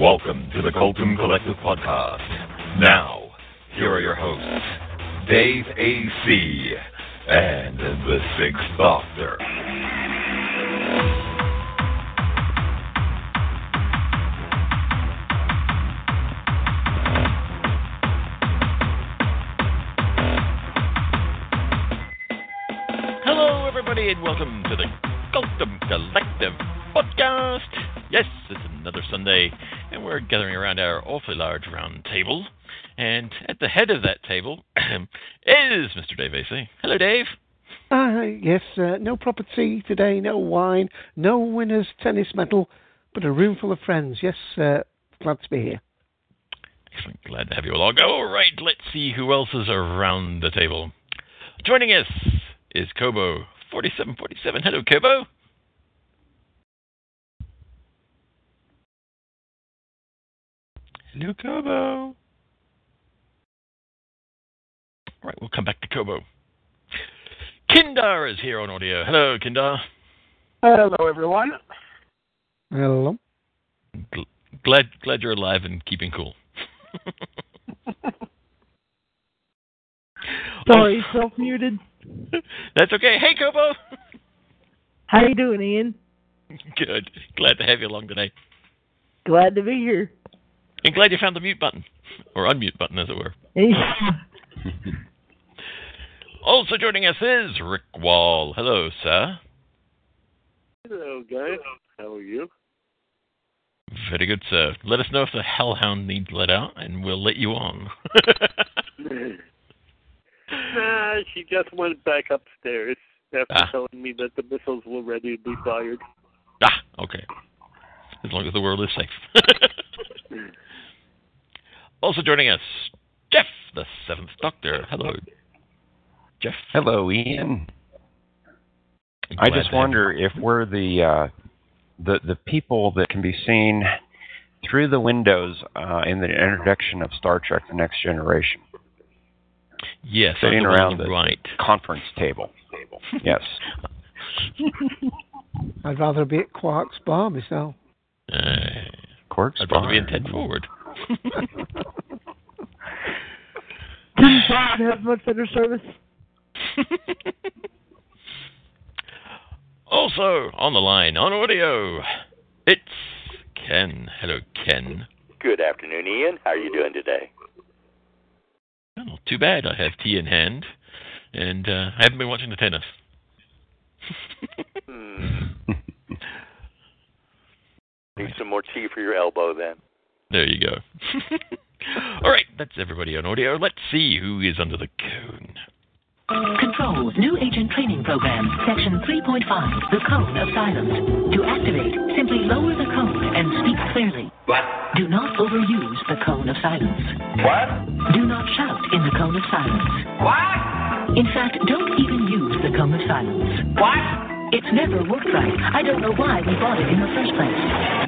Welcome to the Cultdom Collective Podcast. Now, here are your hosts, Dave A.C. and the Sixth Doctor. Hello, everybody, and welcome to the Cultdom Collective Podcast. Yes, it's another Sunday, and we're gathering around our awfully large round table. And at the head of that table is Mr. Dave AC. Hello, Dave. Uh, yes, uh, no proper tea today, no wine, no winner's tennis medal, but a room full of friends. Yes, uh, glad to be here. Excellent. Glad to have you along. All right, let's see who else is around the table. Joining us is Kobo 4747. Hello, Kobo. Hello, Kobo. All right, we'll come back to Kobo. Kindar is here on audio. Hello, Kindar. Hello, everyone. Hello. Gl- glad, glad you're alive and keeping cool. Sorry, self-muted. That's okay. Hey, Kobo. How you doing, Ian? Good. Glad to have you along today. Glad to be here. And glad you found the mute button, or unmute button, as it were. Also joining us is Rick Wall. Hello, sir. Hello, guys. How are you? Very good, sir. Let us know if the hellhound needs let out, and we'll let you on. nah, she just went back upstairs after Ah. telling me that the missiles were ready to be fired. ah, okay. As long as the world is safe. also joining us, Jeff, the Seventh Doctor. Hello, Jeff. Hello, Ian. Glad I just have you. wonder if we're the uh, the the people that can be seen through the windows uh, in the introduction of Star Trek: The Next Generation, Yes, sitting the around the the right. conference table. Yes. I'd rather be at Quark's bar myself. Uh, Quark's I'd rather be in bar. Ten Forward. Didn't God have much better service? also on the line on audio, it's Ken. Hello, Ken. Good afternoon, Ian. How are you doing today? Well, not too bad. I have tea in hand, and uh, I haven't been watching the tennis. Hmm. Need some more tea for your elbow, then. There you go. All right, that's everybody on audio. Let's see who is under the cone. Control, new agent training program, section 3.5, the cone of silence. To activate, simply lower the cone and speak clearly. What? Do not overuse the cone of silence. What? Do not shout in the cone of silence. What? In fact, don't even use the cone of silence. What? It's never worked right. I don't know why we bought it in the first place.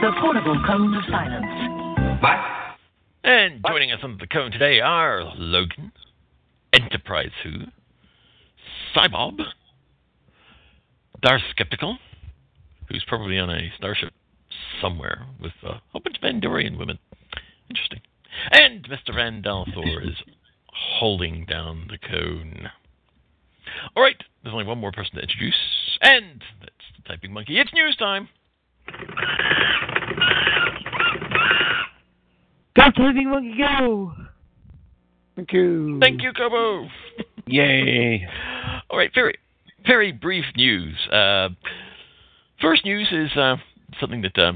The portable cone of silence. What? And joining us under the cone today are Logan, Enterprise Who, Cybob, Dar Skeptical, who's probably on a starship somewhere with a whole bunch of Andorian women. Interesting. And Mr. Van Dalthor is holding down the cone. All right, there's only one more person to introduce, and that's the typing monkey. It's news time. Go, Typing Monkey, go! Thank you. Thank you, Kobo. Yay! All right, very, very brief news. Uh, first news is uh, something that uh,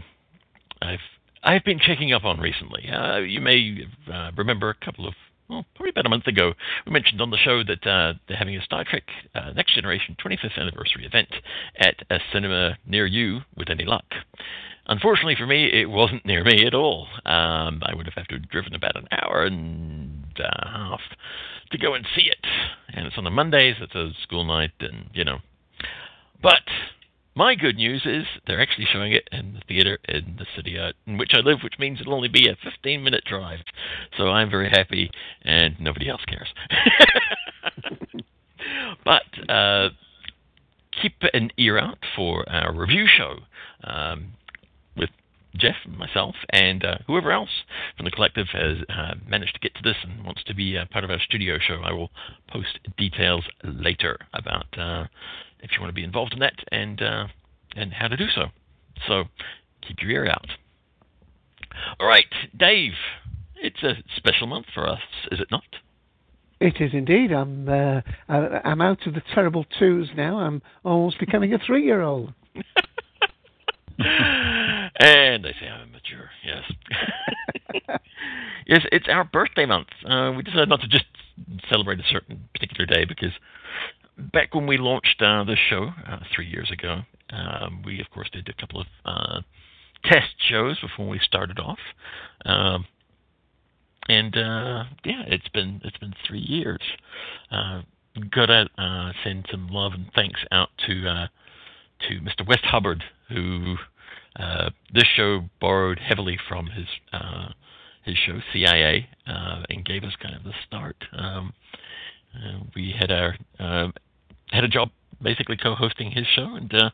I've I've been checking up on recently. Uh, you may uh, remember a couple of well, probably about a month ago, we mentioned on the show that uh, they're having a Star Trek uh, Next Generation 25th anniversary event at a cinema near you, with any luck. Unfortunately for me, it wasn't near me at all. Um, I would have had to have driven about an hour and a half to go and see it. And it's on the Mondays, it's a school night, and, you know. But my good news is they're actually showing it in the theater in the city uh, in which I live, which means it'll only be a 15 minute drive. So I'm very happy, and nobody else cares. but uh, keep an ear out for our review show um, Jeff, myself, and uh, whoever else from the collective has uh, managed to get to this and wants to be a part of our studio show. I will post details later about uh, if you want to be involved in that and uh, and how to do so. So keep your ear out. All right, Dave. It's a special month for us, is it not? It is indeed. I'm uh, I'm out of the terrible twos now. I'm almost becoming a three-year-old. and they say I'm mature. Yes. yes, it's our birthday month. Uh, we decided not to just celebrate a certain particular day because back when we launched uh, this show uh, three years ago, um, we of course did a couple of uh, test shows before we started off, um, and uh, yeah, it's been it's been three years. Uh, gotta uh, send some love and thanks out to uh, to Mr. West Hubbard, who this show borrowed heavily from his his show CIA and gave us kind of the start. Um, uh, we had our uh, had a job basically co-hosting his show and uh,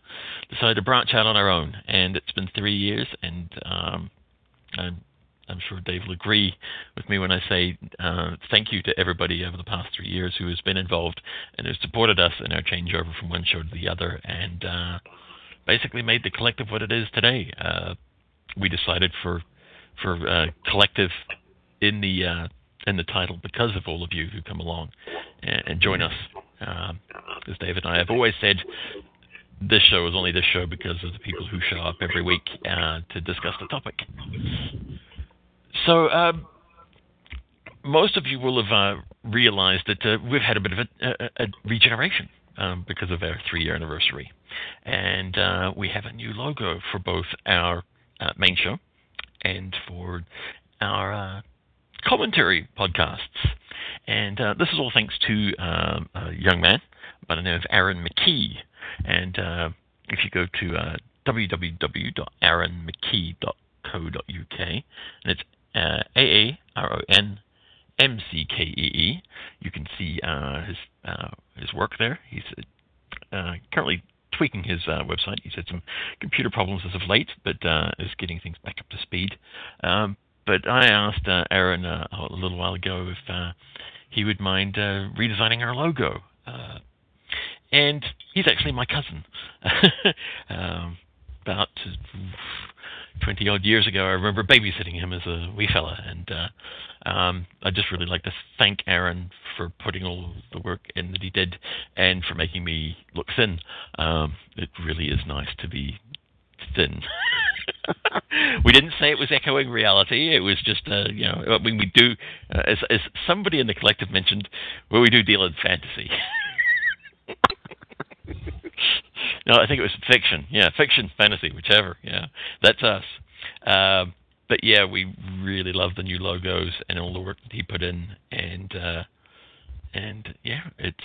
decided to branch out on our own. And it's been three years, and um, I'm, I'm sure Dave will agree with me when I say uh, thank you to everybody over the past three years who has been involved and has supported us in our changeover from one show to the other, and uh, basically made the collective what it is today. Uh, we decided for for uh, collective in the uh, in the title because of all of you who come along and, and join us. Um, as David and I have always said, this show is only this show because of the people who show up every week uh, to discuss the topic. So, um, most of you will have uh, realized that uh, we've had a bit of a, a, a regeneration um, because of our three year anniversary. And uh, we have a new logo for both our uh, main show and for our uh, commentary podcasts. And uh, this is all thanks to um, a young man by the name of Aaron McKee. And uh, if you go to uh, www.aaronmckee.co.uk, and it's uh, A A R O N M C K E E, you can see his his work there. He's uh, currently tweaking his uh, website. He's had some computer problems as of late, but uh, is getting things back up to speed. Um, but I asked uh, Aaron uh, a little while ago if uh, he would mind uh, redesigning our logo. And he's actually my cousin. um, about 20 odd years ago, I remember babysitting him as a wee fella. And uh, um, I'd just really like to thank Aaron for putting all the work in that he did and for making me look thin. Um, it really is nice to be thin. we didn't say it was echoing reality. It was just, uh, you know, mean, we do, uh, as, as somebody in the collective mentioned, well, we do deal in fantasy. no, I think it was fiction. Yeah, fiction, fantasy, whichever. Yeah, that's us. Um, but yeah, we really love the new logos and all the work that he put in, and uh, and yeah, it's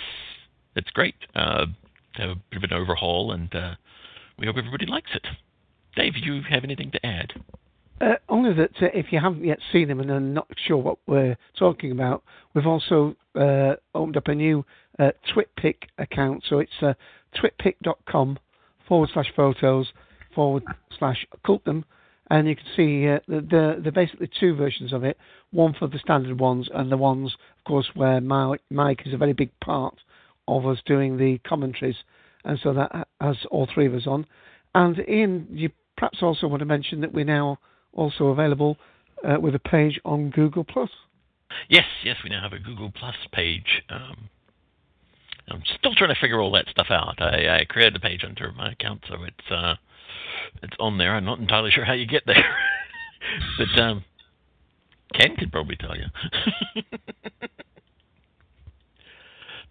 it's great. Uh, a bit of an overhaul, and uh, we hope everybody likes it. Dave, do you have anything to add? Uh, only that uh, if you haven't yet seen them and are not sure what we're talking about, we've also uh, opened up a new uh, TwitPic account. So it's uh, twitpic.com forward slash photos forward slash occultum. And you can see uh, the, the, the basically two versions of it one for the standard ones, and the ones, of course, where Mike is a very big part of us doing the commentaries. And so that has all three of us on. And Ian, you perhaps also want to mention that we're now also available uh, with a page on Google Plus. Yes, yes, we now have a Google Plus page. Um, I'm still trying to figure all that stuff out. I, I created a page under my account, so it's uh, it's on there. I'm not entirely sure how you get there, but um, Ken could probably tell you.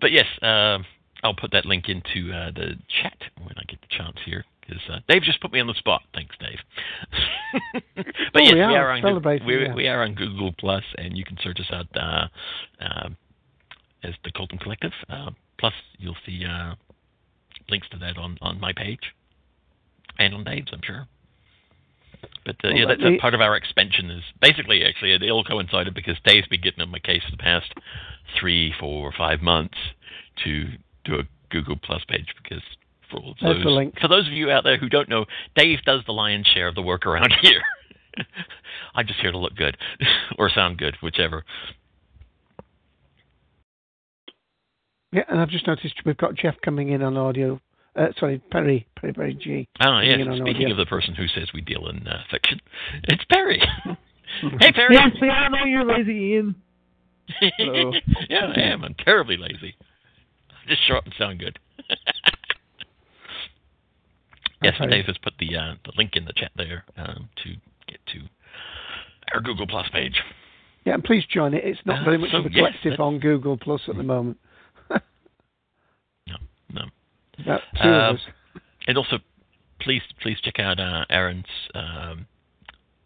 but yes, uh, I'll put that link into uh, the chat when I get the chance here. Because uh, Dave just put me on the spot. Thanks, Dave. but Oh, yes, we we are are on we, we are on Google Plus, and you can search us out uh, uh, as the Cultdom Collective. Uh, plus, you'll see uh, links to that on, on my page and on Dave's, I'm sure. But uh, Well, yeah, that's a me- part of our expansion. Is basically actually it all coincided because Dave's been getting on my case for the past three, four, five months to do a Google Plus page because for all those the link. for those of you out there who don't know, Dave does the lion's share of the work around here. I'm just here to look good or sound good, whichever. Yeah, and I've just noticed we've got Jeff coming in on audio. Uh, sorry, Perry, Perry, Perry G. Ah, yes. coming in on Speaking audio. of the person who says we deal in uh, fiction, it's Perry. hey, Perry. Yes, see, I know you're lazy, Ian. Yeah, I am. I'm terribly lazy. Just show up and sound good. yes, Okay. Dave has put the uh, the link in the chat there um, to get to our Google Plus page. Yeah, and please join it. It's not Uh, very much so of a collective that's- on Google Plus at the moment. Uh. And also, please please check out uh, Aaron's um,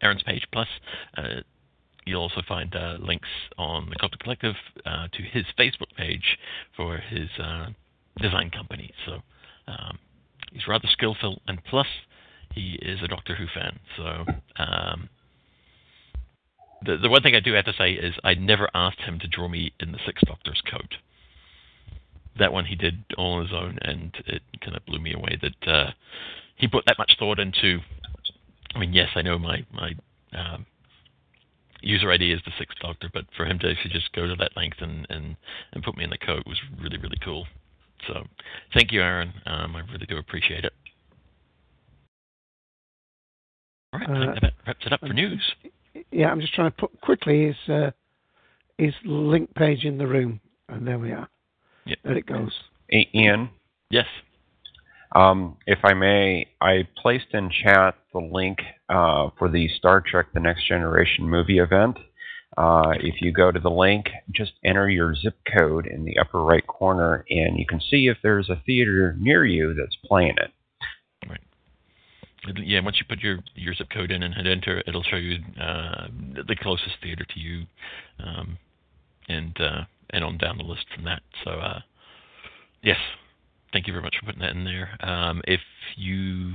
Aaron's page. Plus, uh, you'll also find uh, links on the Cultdom Collective uh, to his Facebook page for his uh, design company. So um, he's rather skillful, and plus he is a Doctor Who fan. So. Um, the, the one thing I do have to say is I never asked him to draw me in the Sixth Doctor's coat that one he did all on his own, and it kind of blew me away that uh, he put that much thought into. I mean, yes, I know my my um, user ID is the Sixth Doctor, but for him to actually just go to that length and and and put me in the coat was really really cool. So, thank you, Aaron. Um, I really do appreciate it. All right, I think Uh, that wraps it up for news. Yeah, I'm just trying to put quickly his uh, his link page in the room, and there we are. Yeah. There it goes. I- Ian, Yes. um, if I may, I placed in chat the link uh, for the Star Trek: The Next Generation movie event. Uh, if you go to the link, just enter your zip code in the upper right corner, and you can see if there's a theater near you that's playing it. It'll- Yeah, once you put your your zip code in and hit enter, it'll show you uh, the closest theater to you, um, and uh, and on down the list from that. So uh, yes, thank you very much for putting that in there. Um, if you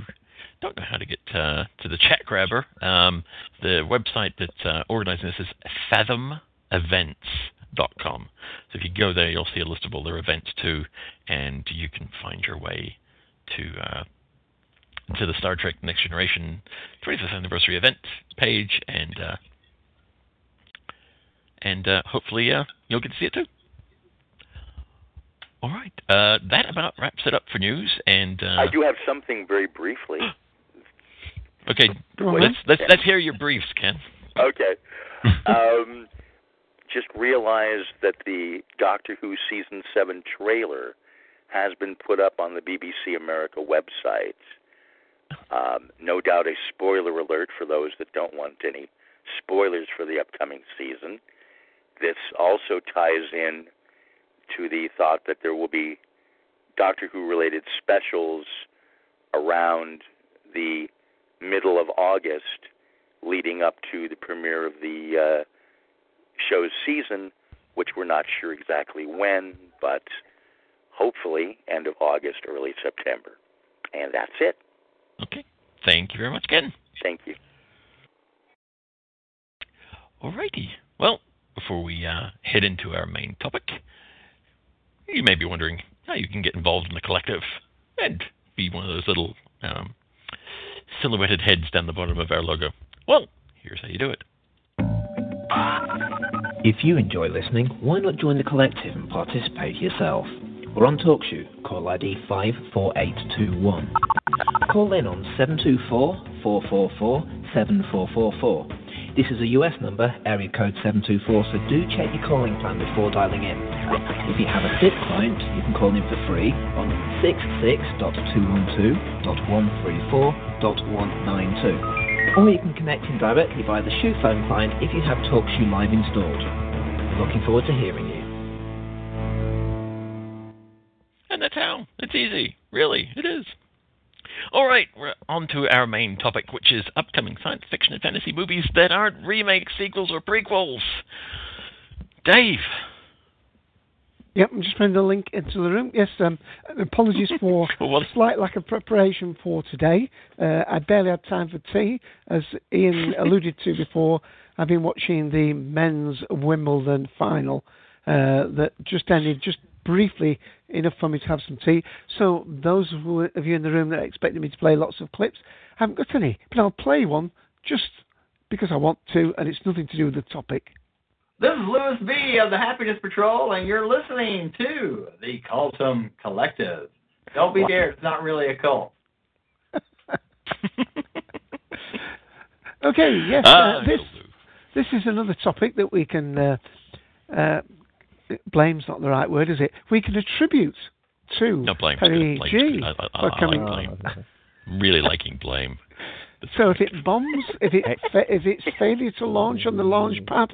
don't know how to get uh, to the chat grabber, um, the website that's uh, organizing this is fathomevents.com. So if you go there, you'll see a list of all their events too, and you can find your way to. Uh, to the Star Trek Next Generation 25th anniversary event page, and uh, and uh, hopefully uh, you'll get to see it too. All right, uh, that about wraps it up for news. And uh, I do have something very briefly. okay, let's let's let's hear your briefs, Ken. Okay. um, just realized that the Doctor Who season seven trailer has been put up on the BBC America website. Um, no doubt a spoiler alert for those that don't want any spoilers for the upcoming season. This also ties in to the thought that there will be Doctor Who related specials around the middle of August leading up to the premiere of the uh, show's season, which we're not sure exactly when, but hopefully end of August, early September. And that's it. Okay, thank you very much, Ken. Thank you. Alrighty. Well, before we uh, head into our main topic, you may be wondering how you can get involved in the collective and be one of those little um, silhouetted heads down the bottom of our logo. Well, here's how you do it. If you enjoy listening, why not join the collective and participate yourself? We're on TalkShoe, call ID 54821. Call in on 724 444 7444. This is a US number, area code 724, so do check your calling plan before dialing in. If you have a SIP client, you can call in for free on 66.212.134.192. Or you can connect in directly via the Shoe phone client if you have TalkShoe Live installed. Looking forward to hearing you. And that's how. It's easy. Really, it is. All right, we're on to our main topic, which is upcoming science fiction and fantasy movies that aren't remakes, sequels, or prequels. Dave. Yep, I'm just putting the link into the room. Yes, um, apologies for a slight lack of preparation for today. Uh, I barely had time for tea, as Ian alluded to before. I've been watching the men's Wimbledon final uh, that just ended just briefly enough for me to have some tea. So those of you in the room that expected me to play lots of clips, haven't got any, but I'll play one just because I want to, and it's nothing to do with the topic. This is Louis B. of the Happiness Patrol, and you're listening to the Cultdom Collective. Don't be scared; it's not really a cult. okay, yes, uh, this this is another topic that we can uh, uh, blame's not the right word, is it? We can attribute to no, blame. Perry G I, I, for I, coming. like blame. really liking blame. So if it bombs, if it if it's failure to launch on the launch pad,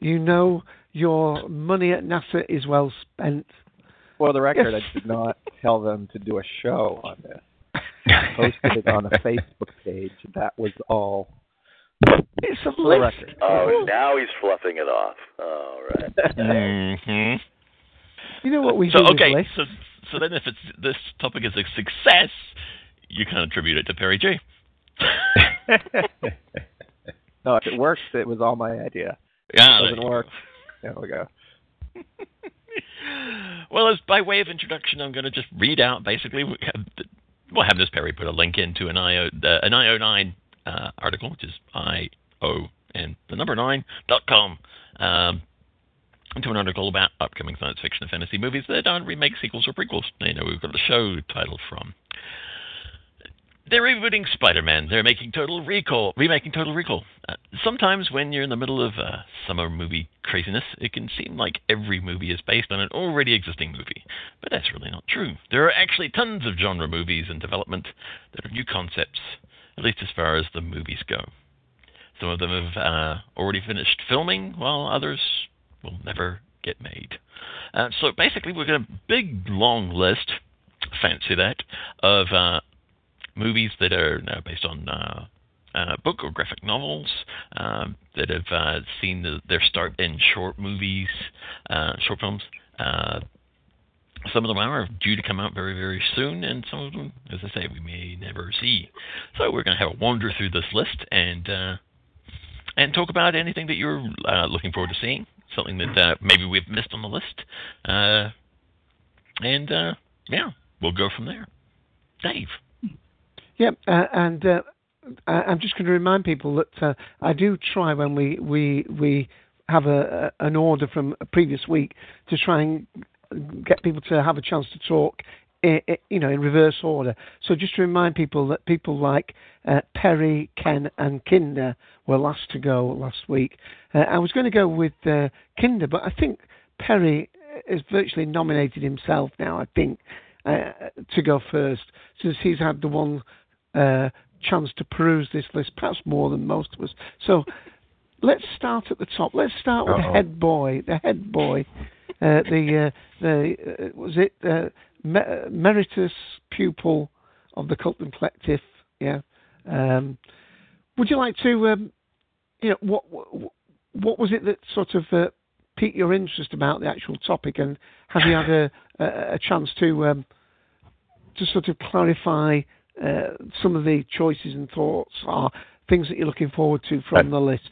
you know your money at NASA is well spent. For the record, I did not tell them to do a show on this. I posted it on a Facebook page. That was all. It's a For the record. Oh, now he's fluffing it off. All right. hmm You know what we so do with okay, lists? so so then if it's this topic is a success, you can attribute it to Perry J. no, if it works, it was all my idea. Yeah, it doesn't you work. There we go. Well, as by way of introduction, I'm going to just read out. Basically, we have, we'll have this Perry put a link into an IO uh, an IO9 uh, article, which is I O and the number nine dot com. Um, into an article about upcoming science fiction and fantasy movies that aren't remakes, sequels, or prequels. You know, we've got the show titled from. They're rebooting Spider-Man. They're making Total Recall, remaking Total Recall. Uh, sometimes when you're in the middle of uh, summer movie craziness, it can seem like every movie is based on an already existing movie, but that's really not true. There are actually tons of genre movies in development that are new concepts, at least as far as the movies go. Some of them have uh, already finished filming, while others will never get made. Uh, so basically, we've got a big, long list, fancy that, of uh, movies that are now based on uh, uh, book or graphic novels um, that have uh, seen the, their start in short movies, uh, short films. Some of them are due to come out very, very soon, and some of them, as I say, we may never see. So we're going to have a wander through this list and uh, and talk about anything that you're uh, looking forward to seeing, something that uh, maybe we've missed on the list, uh, and uh, yeah, we'll go from there. Dave. Yep, uh, and I'm just going to remind people that I do try when we we we have a an order from a previous week to try and get people to have a chance to talk. you know, in reverse order. So just to remind people that people like uh, Perry, Ken, and Kinder were last to go last week. Uh, I was going to go with uh, Kinder, but I think Perry has virtually nominated himself now. I think uh, to go first, since he's had the one uh, chance to peruse this list, perhaps more than most of us. So let's start at the top. Let's start with the Uh-oh. head boy. The head boy. Uh, the uh, the uh, was it uh, me- emeritus pupil of the Cultdom Collective? Yeah. Um, would you like to, um, you know, what what what was it that sort of uh, piqued your interest about the actual topic, and have you had a a, a chance to um, to sort of clarify uh, some of the choices and thoughts or things that you're looking forward to from the list?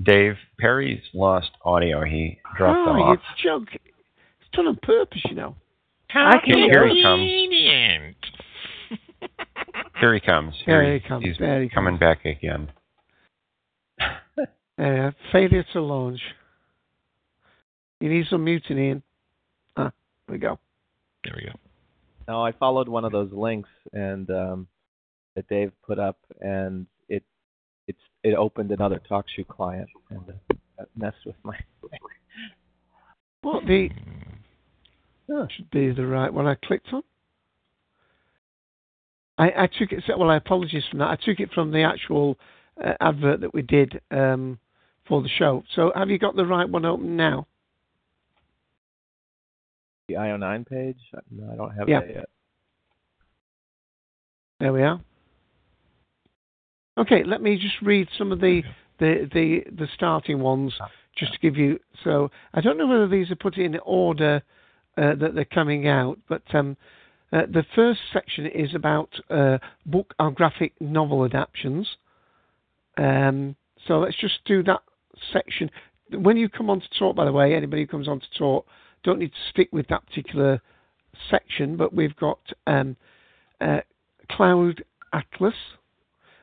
Dave, Perry's lost audio. He dropped oh, off. you joke. It's done on purpose, you know. I can hear he comes. Convenient. Here he comes. There Here he comes, He's there he coming back again. Uh, failure to launch. You need some muting in. Ah, there we go. There we go. No, I followed one of those links and um, that Dave put up, and it opened another TalkShoe client and uh, that messed with my. What the? Oh, should be the right one I clicked on. I, I took it. Well, I apologize for that. I took it from the actual uh, advert that we did um, for the show. So, have you got the right one open now? The IO9 page? No, I don't have Yeah. that yet. There we are. Okay, let me just read some of the the the, the starting ones just to give you. So I don't know whether these are put in order uh, that they're coming out, but um, uh, the first section is about uh, book or graphic novel adaptions. Um, so let's just do that section. When you come on to talk, by the way, anybody who comes on to talk, don't need to stick with that particular section, but we've got um, uh, Cloud Atlas,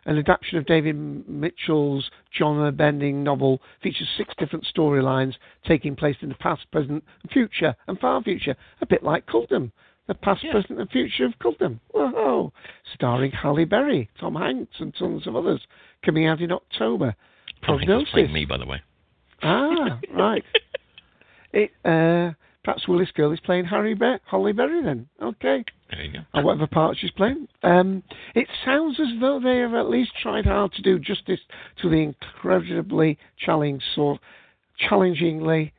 an adaptation of David Mitchell's genre bending novel, features six different storylines taking place in the past, present, and future, and far future, a bit like Cultdom. The past, present, and future of Cultdom. Whoa! Starring Halle Berry, Tom Hanks, and tons of others. Coming out in October. Tom Hanks Prognosis. playing me, by the way. Ah, right. It, uh, perhaps Willis Girl is playing Harry Be- Holly Berry then. Okay. There you go. Or whatever part she's playing. Um, it sounds as though they have at least tried hard to do justice to the incredibly challenging source, challengingly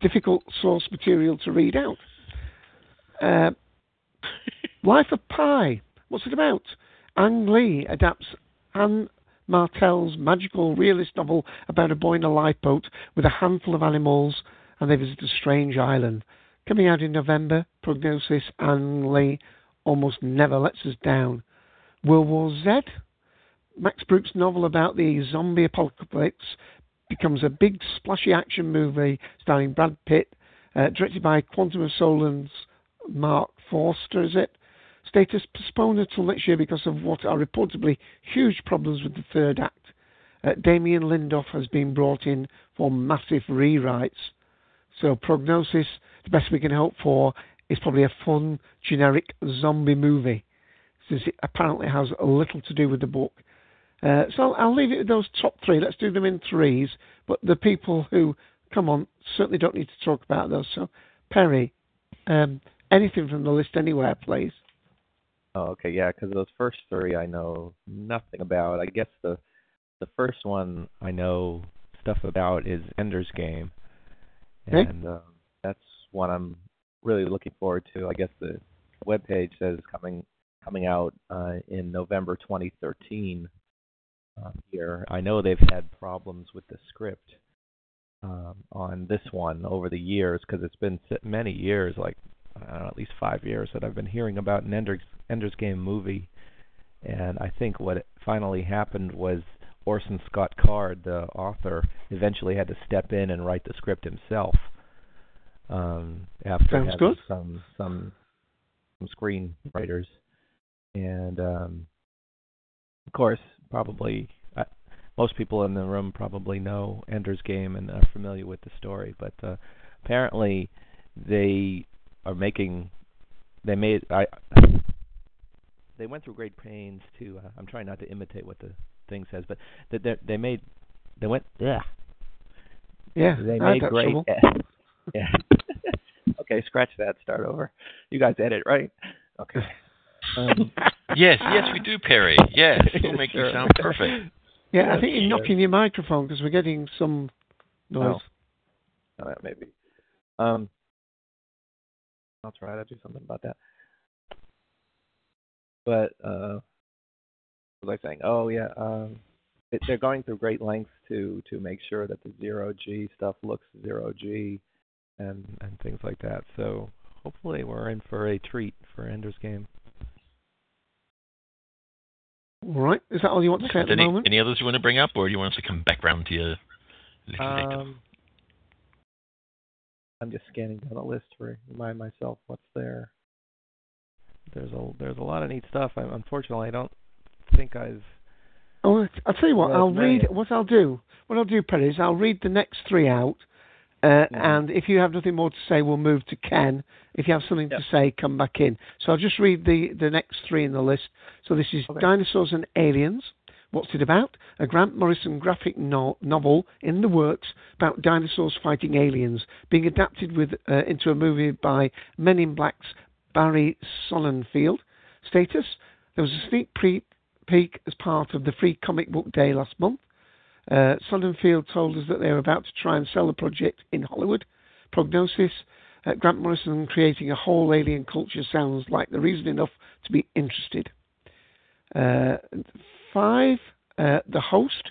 difficult source material to read out. Uh, Life of Pi. What's it about? Ang Lee adapts Yann Martel's magical realist novel about a boy in a lifeboat with a handful of animals and they visit a strange island. Coming out in November, Prognosis Lee almost never lets us down. World War Z? Max Brooks' novel about the zombie apocalypse becomes a big splashy action movie starring Brad Pitt, uh, directed by Quantum of Solace's Marc Forster, is it? Status postponed until next year because of what are reportedly huge problems with the third act. Uh, Damon Lindelof has been brought in for massive rewrites. So, prognosis, the best we can hope for is probably a fun, generic zombie movie, since it apparently has little to do with the book. Uh, so I'll leave it with those top three. Let's do them in threes. But the people who come on certainly don't need to talk about those. So, Perry, um, anything from the list anywhere, please. Oh, okay, yeah, because those first three I know nothing about. I guess the the first one I know stuff about is Ender's Game, Okay. and um, that's one I'm really looking forward to. I guess the webpage says coming coming out uh, in November 2013. Um, here, I know they've had problems with the script um, on this one over the years because it's been many years, like I don't know, at least five years that I've been hearing about an Ender's, Ender's Game movie. And I think what finally happened was Orson Scott Card, the author, eventually had to step in and write the script himself. Um, after Sounds having good. some some some screenwriters, and um, of course, probably uh, most people in the room probably know Ender's Game and are familiar with the story. But uh, apparently, they are making they made I they went through great pains to uh, I'm trying not to imitate what the thing says, but that they, they made they went yeah Yeah, they made great trouble. yeah okay scratch that start over you guys edit right okay um, Yes, yes, we do, Perry. Yes, we'll make you sound perfect. Yeah, I think you're sure. knocking your microphone because we're getting some noise. Oh, that maybe. Um, that's right I'll do something about that. But uh, what was I saying? Oh yeah, um, it, they're going through great lengths to to make sure that the zero G stuff looks zero G, and and things like that. So hopefully we're in for a treat for Ender's Game. All right, is that all you want to say at the Any, moment? any others you want to bring up, or do you want us to come back round to your? Um, I'm just scanning down the list to remind myself what's there. There's a there's a lot of neat stuff. I, unfortunately, I don't think I've. Oh, I'll tell you what. I'll read what I'll do. What I'll do, Perry, is I'll read the next three out, uh, Mm-hmm. and if you have nothing more to say, we'll move to Ken. If you have something to say, come back in. So I'll just read the the next three in the list. So this is dinosaurs and aliens, What's it about? A Grant Morrison graphic no- novel in the works about dinosaurs fighting aliens, being adapted with uh, into a movie by Men in Black's Barry Sonnenfeld. Status: There was a sneak pre- as part of the Free Comic Book Day last month. Uh, told us that they were about to try and sell the project in Hollywood. Prognosis: uh, Grant Morrison creating a whole alien culture sounds like the reason enough to be interested. Uh, five, uh, the host.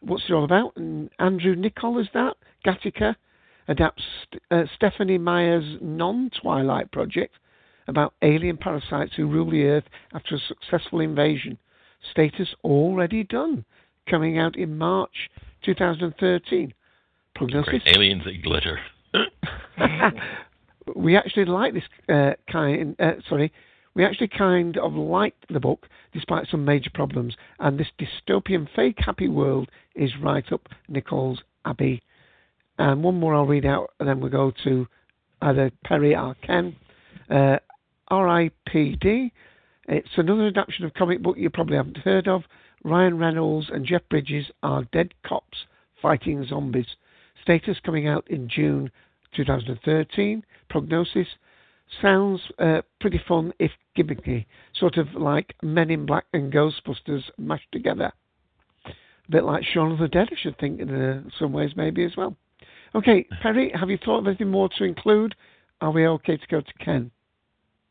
What's it all about? And Andrew Niccol is that? Gattaca adapts uh, Stephenie Meyer's non-Twilight project about alien parasites who rule the Earth after a successful invasion. Status already done, coming out in March 2013. Prognosis. Aliens that glitter. we actually like this uh, kind. Uh, sorry, we actually kind of liked the book despite some major problems, and this dystopian fake happy world is right up Niccol's Abbey. And one more I'll read out, and then we'll go to either Perry or Ken. Uh, R.I.P.D. It's another adaptation of comic book you probably haven't heard of. Ryan Reynolds and Jeff Bridges are dead cops fighting zombies. Status coming out in June 2013. Prognosis sounds uh, pretty fun if gimmicky, sort of like Men in Black and Ghostbusters mashed together. A bit like Shaun of the Dead, I should think, in uh, some ways, maybe as well. Okay, Perry, have you thought of anything more to include? Are we okay to go to Ken?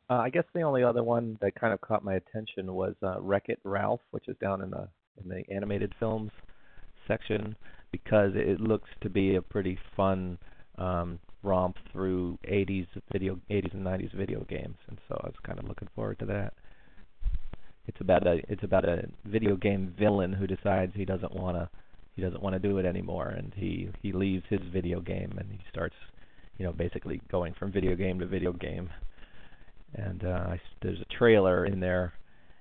Uh, I guess the only other one that kind of caught my attention was uh, Wreck It Ralph, which is down in the in the animated films section because it looks to be a pretty fun um, romp through 80s video 80s and 90s video games, and so I was kind of looking forward to that. It's about a it's about a video game villain who decides he doesn't want to he doesn't want to do it anymore, and he he leaves his video game and he starts you know basically going from video game to video game. And uh, I, there's a trailer in there,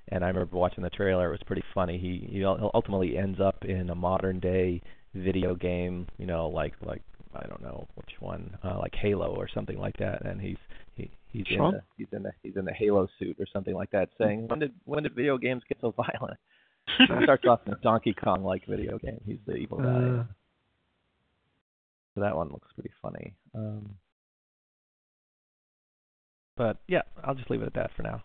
and I remember watching the trailer. It was pretty funny. He he ultimately ends up in a modern day video game, you know, like like I don't know which one, uh, like Halo or something like that, and he's he he's in the, he's in the he's in the Halo suit or something like that, saying when did when did video games get so violent? it starts off in a Donkey Kong like video game. He's the evil guy. Uh, So that one looks pretty funny. Um, but yeah, I'll just leave it at that for now.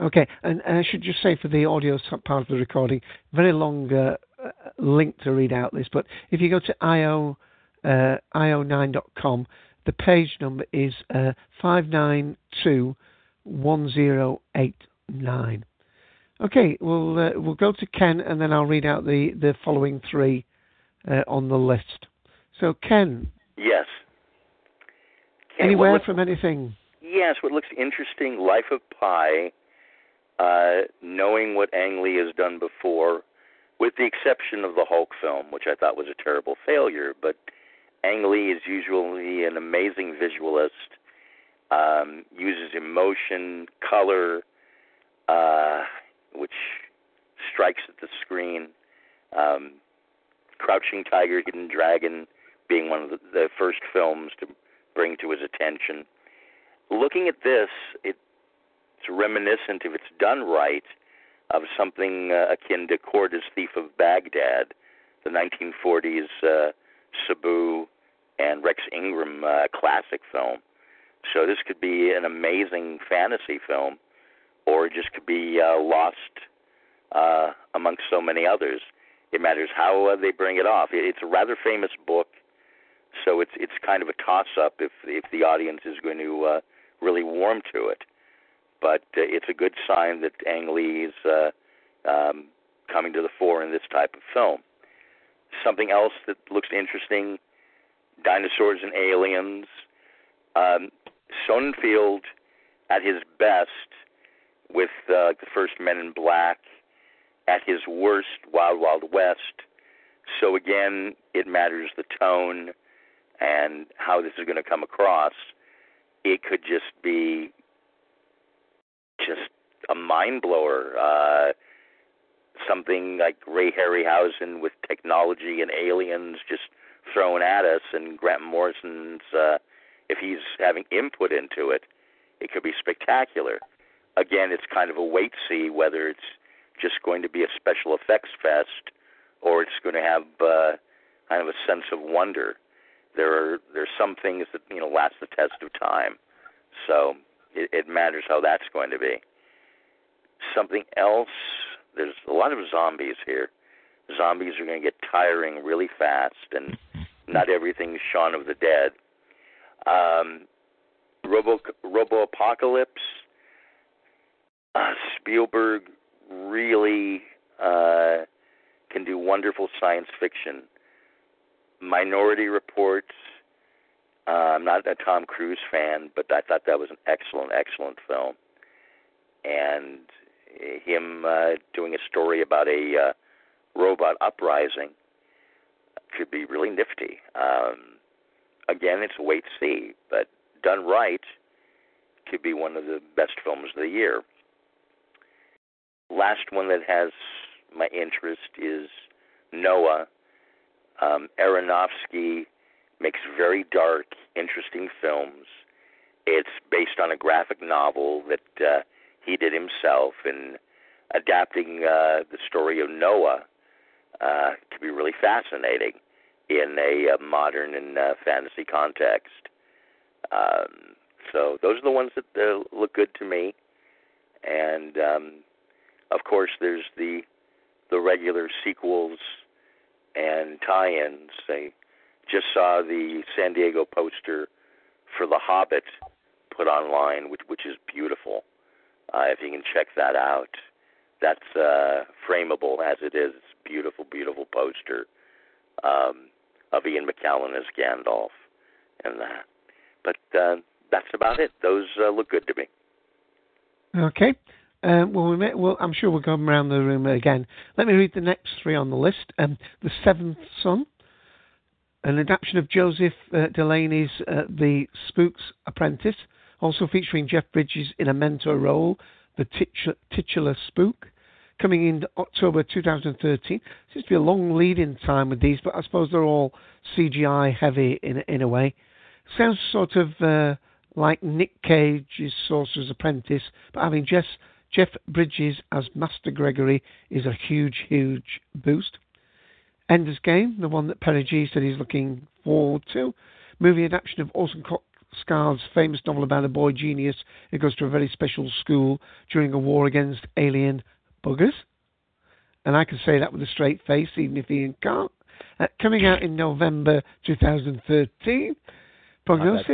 Okay, and, and I should just say for the audio part of the recording, very long uh, uh, link to read out this, but if you go to io uh, io9.com, the page number is uh, 5921089. Okay, we'll uh, we'll go to Ken, and then I'll read out the the following three uh, on the list. So Ken, Yes. Ken, anywhere what look- from anything. Yes, what looks interesting, Life of Pi, uh, knowing what Ang Lee has done before, with the exception of the Hulk film, which I thought was a terrible failure, but Ang Lee is usually an amazing visualist, um, uses emotion, color, uh, which strikes at the screen. Um, Crouching Tiger, Hidden Dragon being one of the, the first films to bring to his attention. Looking at this, it, it's reminiscent, if it's done right, of something uh, akin to Korda's Thief of Baghdad, the 1940s uh, Sabu and Rex Ingram uh, classic film. So this could be an amazing fantasy film, or it just could be uh, lost uh, amongst so many others. It matters how uh, they bring it off. It, it's a rather famous book, so it's it's kind of a toss-up if if the audience is going to uh, really warm to it. But uh, it's a good sign that Ang Lee is uh, um, coming to the fore in this type of film. Something else that looks interesting: dinosaurs and aliens. Um, Sonnenfeld, at his best, with uh, the first Men in Black, at his worst, Wild Wild West. So again, it matters the tone and how this is going to come across. It could just be just a mind blower. Uh, something like Ray Harryhausen with technology and aliens just thrown at us, and Grant Morrison's, uh, if he's having input into it, it could be spectacular. Again, it's kind of a wait see whether it's just going to be a special effects fest, or it's going to have uh, kind of a sense of wonder. There are there's some things that you know last the test of time, so it, it matters how that's going to be. Something else. There's a lot of zombies here. Zombies are going to get tiring really fast, and not everything's Shaun of the Dead. Um, Robo Robo Apocalypse. Uh, Spielberg really uh, can do wonderful science fiction. Minority Report. Uh, I'm not a Tom Cruise fan, but I thought that was an excellent, excellent film. And him uh, doing a story about a uh, robot uprising could be really nifty. Um, again, it's wait see, but done right, could be one of the best films of the year. Last one that has my interest is Noah. Um, Aronofsky makes very dark, interesting films. It's based on a graphic novel that uh, he did himself, and adapting uh, the story of Noah uh, can be really fascinating in a uh, modern and uh, fantasy context. Um, so those are the ones that uh, look good to me, and um, of course there's the the regular sequels and tie-ins. I just saw the San Diego poster for The Hobbit put online, which which is beautiful. Uh, if you can check that out, that's uh, frameable as it is. It's beautiful, beautiful poster um, of Ian McKellen as Gandalf and that. But uh, that's about it. Those uh, look good to me. Okay. Um, well, we may, well, I'm sure we'll come around the room again. Let me read the next three on the list. Um, the Seventh Son, an adaptation of Joseph uh, Delaney's uh, The Spook's Apprentice, also featuring Jeff Bridges in a mentor role, the titular spook, coming in October 2013. Seems to be a long lead-in time with these, but I suppose they're all CGI heavy in in a way. Sounds sort of uh, like Nick Cage's Sorcerer's Apprentice, but having Jeff, Jeff Bridges as Master Gregory is a huge, huge boost. Ender's Game, the one that Perry G said he's looking forward to. Movie adaptation of Orson Scott Card's famous novel about a boy genius who goes to a very special school during a war against alien buggers. And I can say that with a straight face, even if Ian can't. Uh, coming out in November 2013. Prognosis?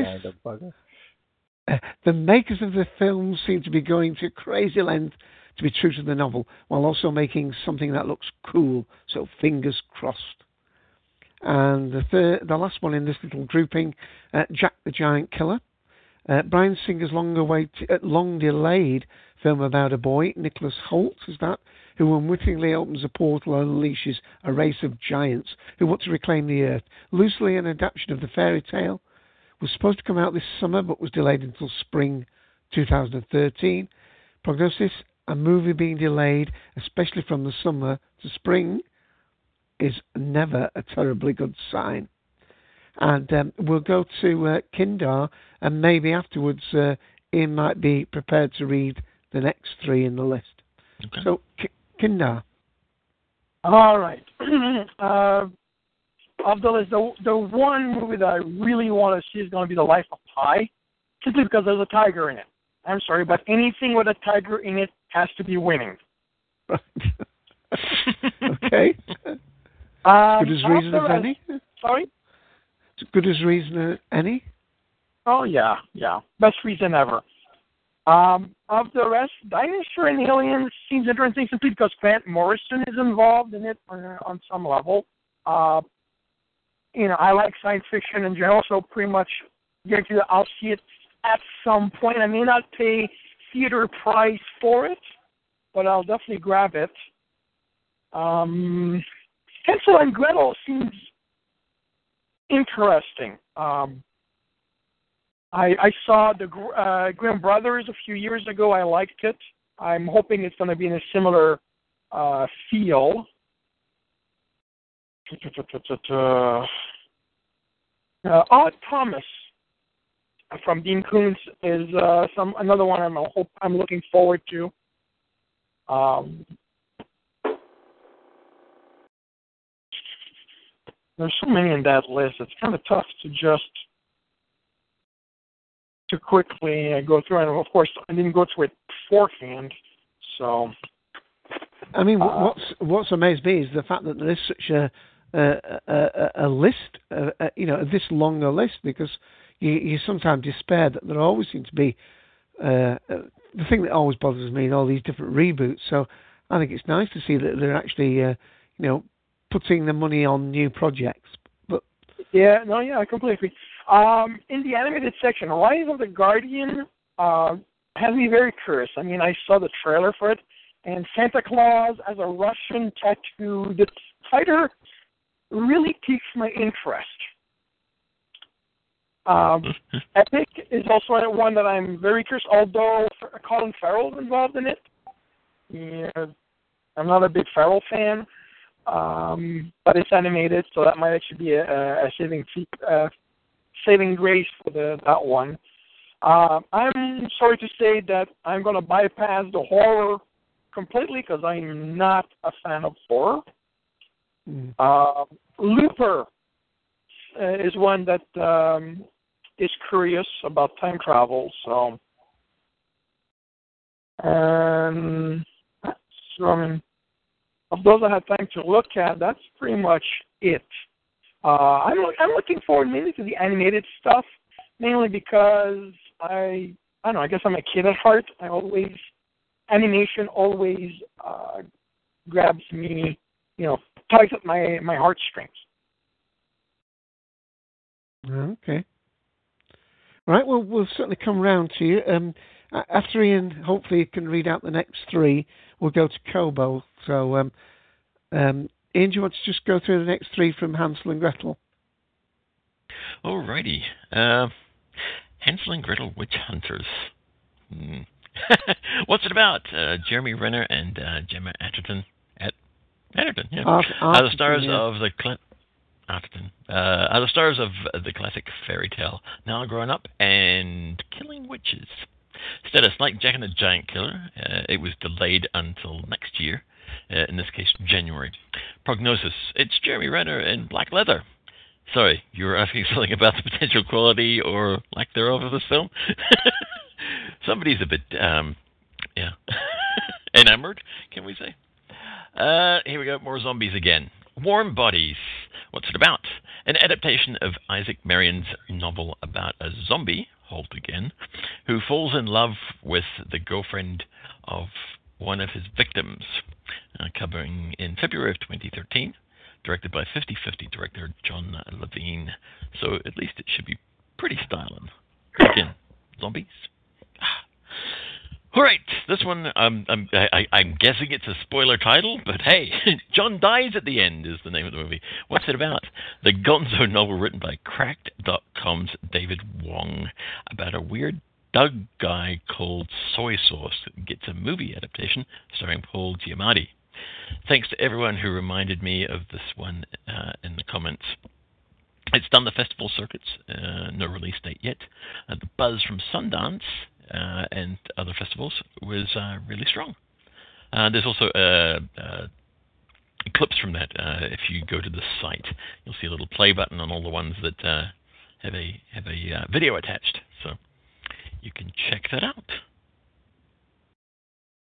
The makers of the film seem to be going to crazy length to be true to the novel, while also making something that looks cool. So fingers crossed. And the third, the last one in this little grouping, uh, Jack the Giant Killer. Uh, Bryan Singer's long awaited, uh, long delayed film about a boy, Nicholas Hoult, is that, who unwittingly opens a portal and unleashes a race of giants who want to reclaim the earth. Loosely an adaptation of the fairy tale. Was supposed to come out this summer but was delayed until spring 2013. Prognosis a movie being delayed, especially from the summer to spring, is never a terribly good sign. And um, we'll go to uh, Kindar, and maybe afterwards uh, Ian might be prepared to read the next three in the list. Okay. So, K- Kindar. All right. uh, of the list, the, the one movie that I really want to see is going to be The Life of Pi, simply because there's a tiger in it. I'm sorry, but anything with a tiger in it has to be winning. okay. Um, good as reason as any. Sorry. Good as reason as any. Oh yeah, yeah, best reason ever. Um, of the rest, Dinosaur and Aliens seems interesting simply because Grant Morrison is involved in it on, on some level. Uh, you know, I like science fiction in general, so pretty much guarantee that I'll see it at some point. I may not pay theater price for it, but I'll definitely grab it. Um, Hansel and Gretel seems interesting. Um, I, I saw the uh, Grimm Brothers a few years ago. I liked it. I'm hoping it's going to be in a similar uh, feel uh, Odd Thomas from Dean Koontz is uh, some another one I'm uh, hope I'm looking forward to. Um, there's so many in that list. It's kind of tough to just to quickly uh, go through. And of course, I didn't go through it beforehand, so. I mean, uh, what's what's amazed me is the fact that there's such a a, a, a list, uh, you know, this long a list, because you you sometimes despair that there always seem to be uh, uh, the thing that always bothers me in all these different reboots. So I think it's nice to see that they're actually, uh, you know, putting the money on new projects. But Yeah, no, yeah, I completely agree. Um, in the animated section, Rise of the Guardian uh, has me very curious. I mean, I saw the trailer for it, and Santa Claus as a Russian tattooed fighter really piques my interest. Um, Epic is also one that I'm very curious, although Colin Farrell is involved in it. Yeah, I'm not a big Farrell fan, um, but it's animated, so that might actually be a, a saving uh, saving grace for the that one. Uh, I'm sorry to say that I'm going to bypass the horror completely because I'm not a fan of horror. Uh, Looper uh, is one that um, is curious about time travel. So, and so I mean, of those I had time to look at, that's pretty much it. Uh, I'm I'm looking forward mainly to the animated stuff, mainly because I I don't know. I guess I'm a kid at heart. I always animation always uh, grabs me, you know, tugs at my my heartstrings. Okay. Right. Well, we'll certainly come round to you. Um, after Ian, hopefully, you can read out the next three. We'll go to Kobo. So, um, um, Ian, do you want to just go through the next three from Hansel and Gretel? Alrighty. Uh, Hansel and Gretel Witch Hunters. Hmm. What's it about? Uh, Jeremy Renner and uh, Gemma Atherton. At Atherton, yeah. Are the stars yeah. of the cl- Atherton. Uh, are the stars of the classic fairy tale now grown up and killing witches. Status like Jack and the Giant Killer, uh, it was delayed until next year. Uh, in this case, January. Prognosis: It's Jeremy Renner in black leather. Sorry, you were asking something about the potential quality or lack thereof of this film. Somebody's a bit, um, yeah, enamored, can we say? Uh, here we go, more zombies again. Warm Bodies. What's it about? An adaptation of Isaac Marion's novel about a zombie, Hoult again, who falls in love with the girlfriend of one of his victims. Uh, covering in February of 2013, directed by 50-50 director John Levine. So at least it should be pretty styling. Again, zombies. All right, this one um, I'm, I, I'm guessing it's a spoiler title, but hey, John dies at the end is the name of the movie. What's it about? The Gonzo novel written by Cracked.com's David Wong about a weird Doug guy called Soy Sauce that gets a movie adaptation starring Paul Giamatti. Thanks to everyone who reminded me of this one uh, in the comments. It's done the festival circuits, uh, no release date yet. Uh, the buzz from Sundance uh, and other festivals was uh, really strong. Uh, there's also uh, uh, clips from that. Uh, if you go to the site, you'll see a little play button on all the ones that uh, have a have a uh, video attached. So you can check that out.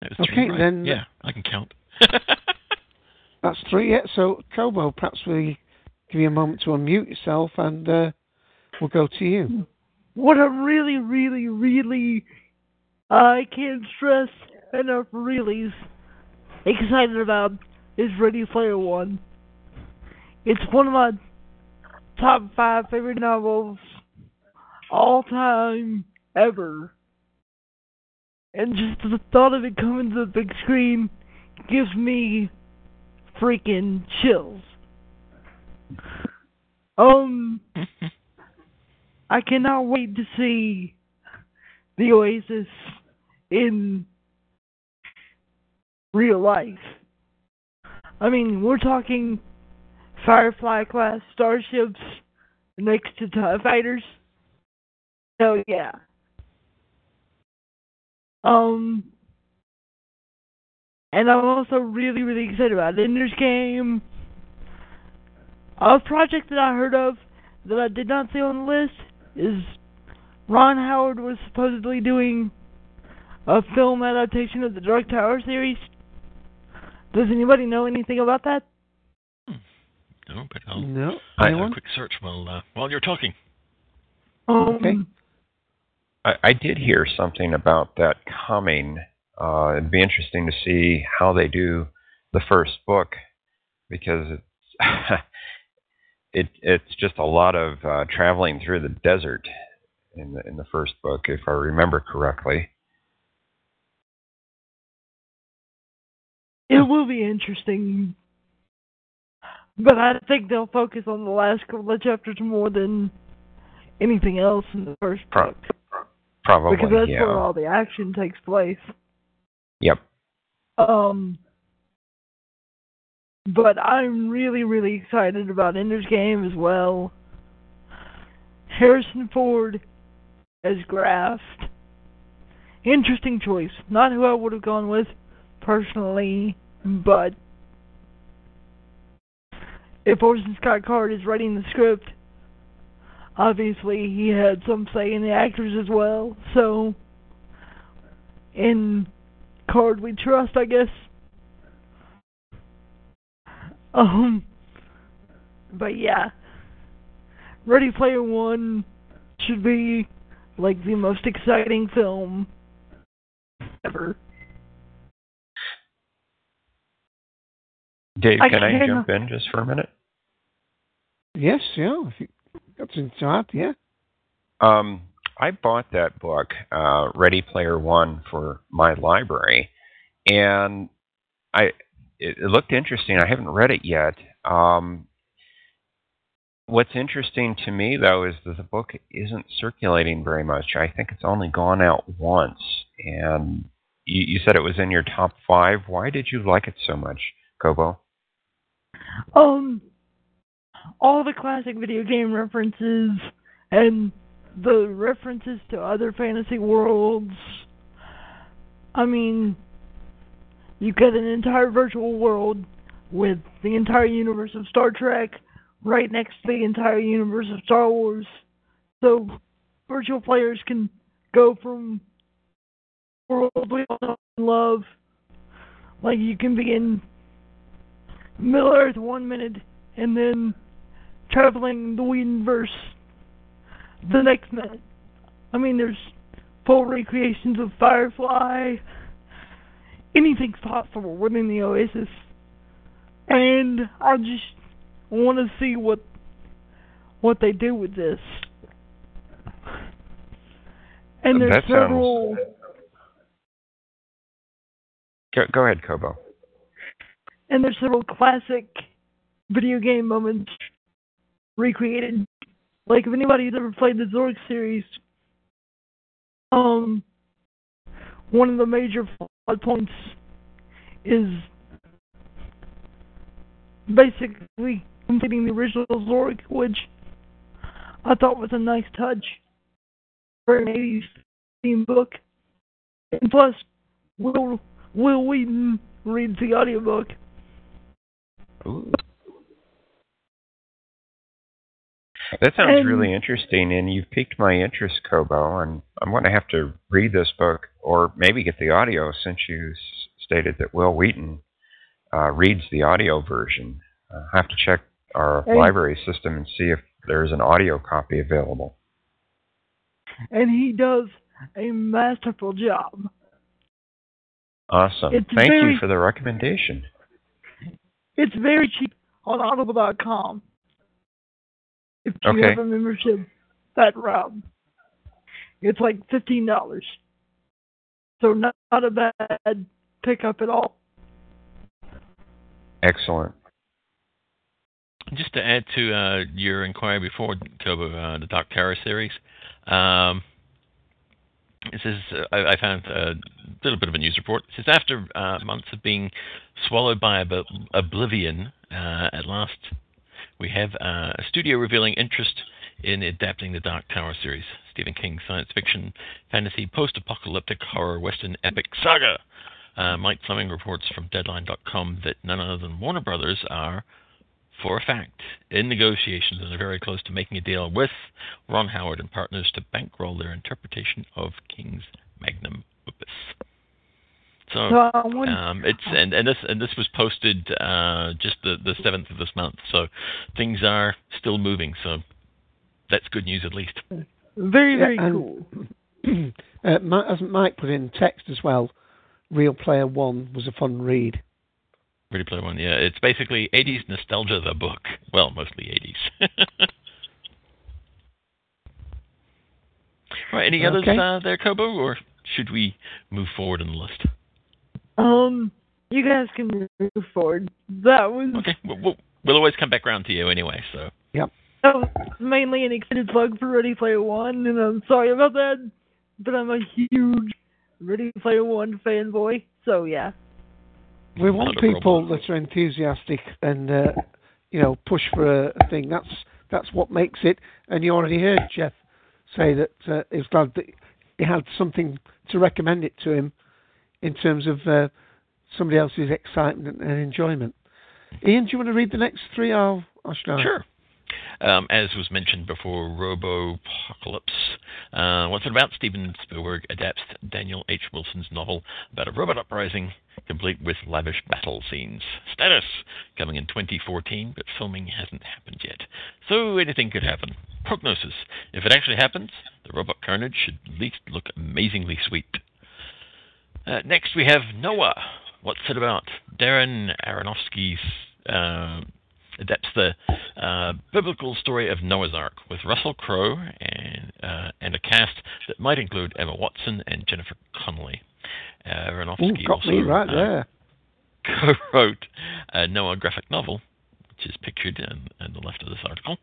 That Okay, right? then- Yeah, I can count. That's three. Yeah. So, Kobo, perhaps we give you a moment to unmute yourself, and uh, we'll go to you. What I'm really, really, really, I can't stress enough, really excited about is Ready Player One. It's one of my top five favorite novels all time ever. And just the thought of it coming to the big screen gives me freaking chills. Um, I cannot wait to see the Oasis in real life. I mean, we're talking Firefly class starships next to TIE fighters. So yeah. Um, and I'm also really, really excited about Ender's Game. A project that I heard of that I did not see on the list is Ron Howard was supposedly doing a film adaptation of the Dark Tower series. Does anybody know anything about that? No, but I'll No. do a quick search while uh, while you're talking. Um, Okay. I, I did hear something about that coming. Uh, it'd be interesting to see how they do the first book because it's it it's just a lot of uh, traveling through the desert in the in the first book, if I remember correctly. It will be interesting. But I think they'll focus on the last couple of chapters more than anything else in the first Pro- book. probably, because that's yeah. where all the action takes place. Yep. Um, but I'm really, really excited about Ender's Game as well. Harrison Ford as Graff. Interesting choice. Not who I would have gone with personally, but if Orson Scott Card is writing the script, obviously he had some say in the actors as well. So, in Card we trust, I guess. Um, but yeah, Ready Player One should be like the most exciting film ever. Dave, I can I can- jump in just for a minute? Yes, yeah. If you got something to add, yeah. Um, I bought that book, uh, Ready Player One, for my library, and I it, it looked interesting. I haven't read it yet. Um, what's interesting to me, though, is that the book isn't circulating very much. I think it's only gone out once, and you, you said it was in your top five. Why did you like it so much, Kobo? Um, all the classic video game references and the references to other fantasy worlds. I mean, you get an entire virtual world with the entire universe of Star Trek right next to the entire universe of Star Wars. So, virtual players can go from worlds we all and love. Like, you can be in Middle Earth one minute and then traveling the Whedonverse the next minute. I mean, there's full recreations of Firefly. Anything's possible within the Oasis. And I just want to see what what they do with this. And there's That sounds- several Go, go ahead, Kobo. and there's several classic video game moments recreated. Like if anybody's ever played the Zork series, um, one of the major plot points is basically completing the original Zork, which I thought was a nice touch for an 80s theme book. And plus, Will Wil Wheaton reads the audiobook. Ooh. That sounds And- really interesting, and you've piqued my interest, Kobo. And I'm going to have to read this book, or maybe get the audio, since you s- stated that Wil Wheaton uh, reads the audio version. Uh, I have to check our Hey. library system and see if there's an audio copy available. and he does a masterful job. Awesome. It's Thank very- you for the recommendation. It's very cheap on Audible.com. If you Okay. have a membership that route, it's like fifteen dollars. So not, not a bad pickup at all. Excellent. Just to add to uh, your inquiry before, Kobo, uh, the Dark Tower series, um, it says uh, I, I found a little bit of a news report. It says after uh, months of being swallowed by ob- oblivion, uh, at last we have uh, a studio revealing interest in adapting the Dark Tower series, Stephen King's science fiction, fantasy, post-apocalyptic horror western epic saga. Uh, Mike Fleming reports from Deadline.com that none other than Warner Brothers are for a fact, in negotiations and are very close to making a deal with Ron Howard and partners to bankroll their interpretation of King's magnum opus. So So I wonder- um, it's and, and this and this was posted uh, just the the seventh of this month. So things are still moving. So that's good news at least. Very, very Yeah, and- cool. uh, Mi- as Mike put in text as well, Real Player One was a fun read. Ready Player One, yeah. It's basically 80s nostalgia, the book. Well, mostly 80s. right, any others uh, there, Kobo, or should we move forward in the list? Um, you guys can move forward. That was Okay, we'll, we'll, we'll always come back around to you anyway, so. Yep. that was mainly an extended plug for Ready Player One, and I'm sorry about that, but I'm a huge Ready Player One fanboy. So yeah. We want Not a people that are enthusiastic and uh, you know push for a, a thing. That's that's what makes it. And you already heard Jeff say that uh, he's glad that he had something to recommend it to him in terms of uh, somebody else's excitement and enjoyment. Ian, do you want to read the next three? Or, or should I? Sure. Um, as was mentioned before, Robopocalypse. Uh, what's it about? Steven Spielberg adapts Daniel H. Wilson's novel about a robot uprising, complete with lavish battle scenes. Status coming in 2014, but filming hasn't happened yet. So anything could happen. Prognosis: If it actually happens, the robot carnage should at least look amazingly sweet. Uh, next, we have Noah. What's it about? Darren Aronofsky's uh, adapts the uh, biblical story of Noah's Ark with Russell Crowe and uh, and a cast that might include Emma Watson and Jennifer Connelly. Uh, Aronofsky Ooh, got also me right uh, there. co-wrote a Noah graphic novel, which is pictured on, on the left of this article.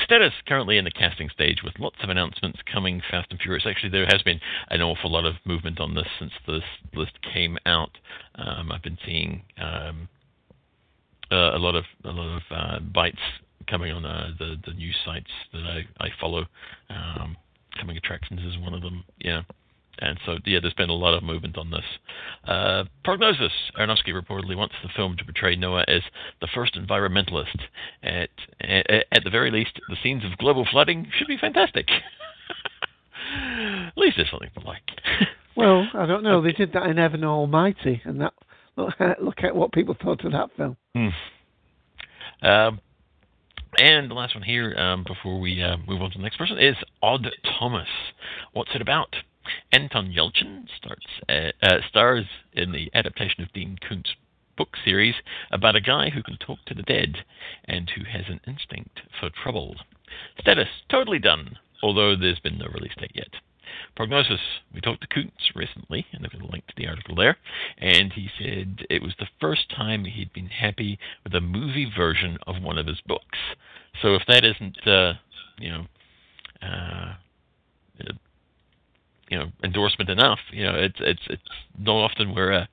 Status currently in the casting stage with lots of announcements coming fast and furious. Actually, there has been an awful lot of movement on this since this list came out. Um, I've been seeing um, uh, a lot of a lot of uh, bites coming on uh, the the news sites that I I follow. Um, coming attractions is one of them. Yeah. And so, yeah, there's been a lot of movement on this. Uh, prognosis: Aronofsky reportedly wants the film to portray Noah as the first environmentalist. At, at at the very least, the scenes of global flooding should be fantastic. at least there's something to like. Well, I don't know. They did that in Evan Almighty, and that look at, look at what people thought of that film. Hmm. Um, and the last one here, um, before we uh, move on to the next person, is Odd Thomas. What's it about? Anton Yelchin starts, uh, uh, stars in the adaptation of Dean Koontz book series about a guy who can talk to the dead and who has an instinct for trouble. Status totally done, although there's been no release date yet. Prognosis: We talked to Koontz recently, and I've got a link to the article there, and he said it was the first time he'd been happy with a movie version of one of his books. So if that isn't, uh, you know, uh, you know, endorsement enough, you know, it's it's it's not often where a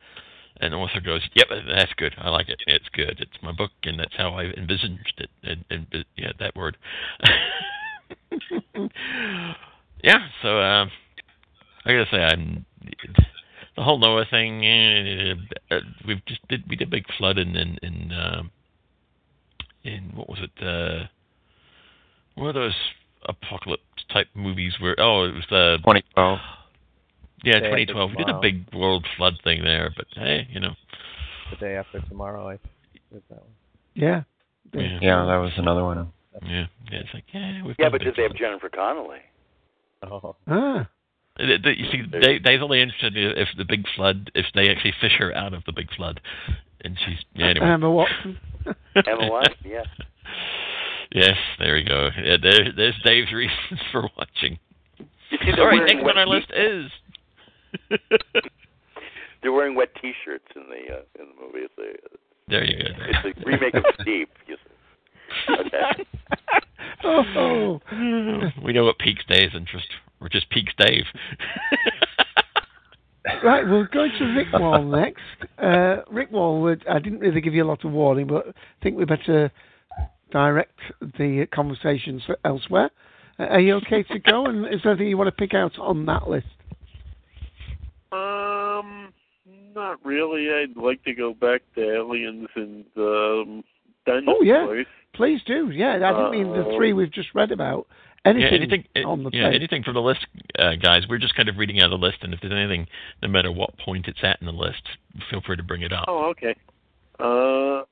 an author goes, "Yep, that's good. I like it. It's good. It's my book, and that's how I envisaged it." And, and yeah, that word. yeah. So um, I gotta say, I'm the whole Noah thing. eh, uh, we've just did we did a big flood in in in, um, in what was it? Uh, one of those apocalypse type movies where oh it was the 2012. yeah Day 2012 we did a big world flood thing there but hey you know The day after tomorrow, I did that one. Yeah. yeah Yeah, that was another one. yeah, yeah it's like yeah we've Yeah, but did they have. Jennifer Connelly? Oh. Ah. Uh, the- you see they, they're only interested if the big flood if they actually fish her out of the big flood and she's yeah anyway Emma Watson. Emma Watson, yeah. yes there we go yeah, there, there's Dave's reasons for watching see, all right next on our list is They're wearing wet T-shirts in the uh, in the movie. It's a there you go it's a remake of Steve. You see. Okay. oh. we know what piques Dave's interest or just piques Dave Right, we'll go to Rick Wall next. Uh, Rick Wall, I didn't really give you a lot of warning, but I think we better direct the conversations elsewhere. Uh, are you okay to go? And is there anything you want to pick out on that list? Um, not really. I'd like to go back to Aliens and um, Dinosaurs. Oh yeah, please do. Yeah, I didn't mean the Uh, three we've just read about. Anything, yeah, anything, on the yeah, tape. anything from the list, uh, guys. We're just kind of reading out the list, and if there's anything, no matter what point it's at in the list, feel free to bring it up. Oh, okay. Uh,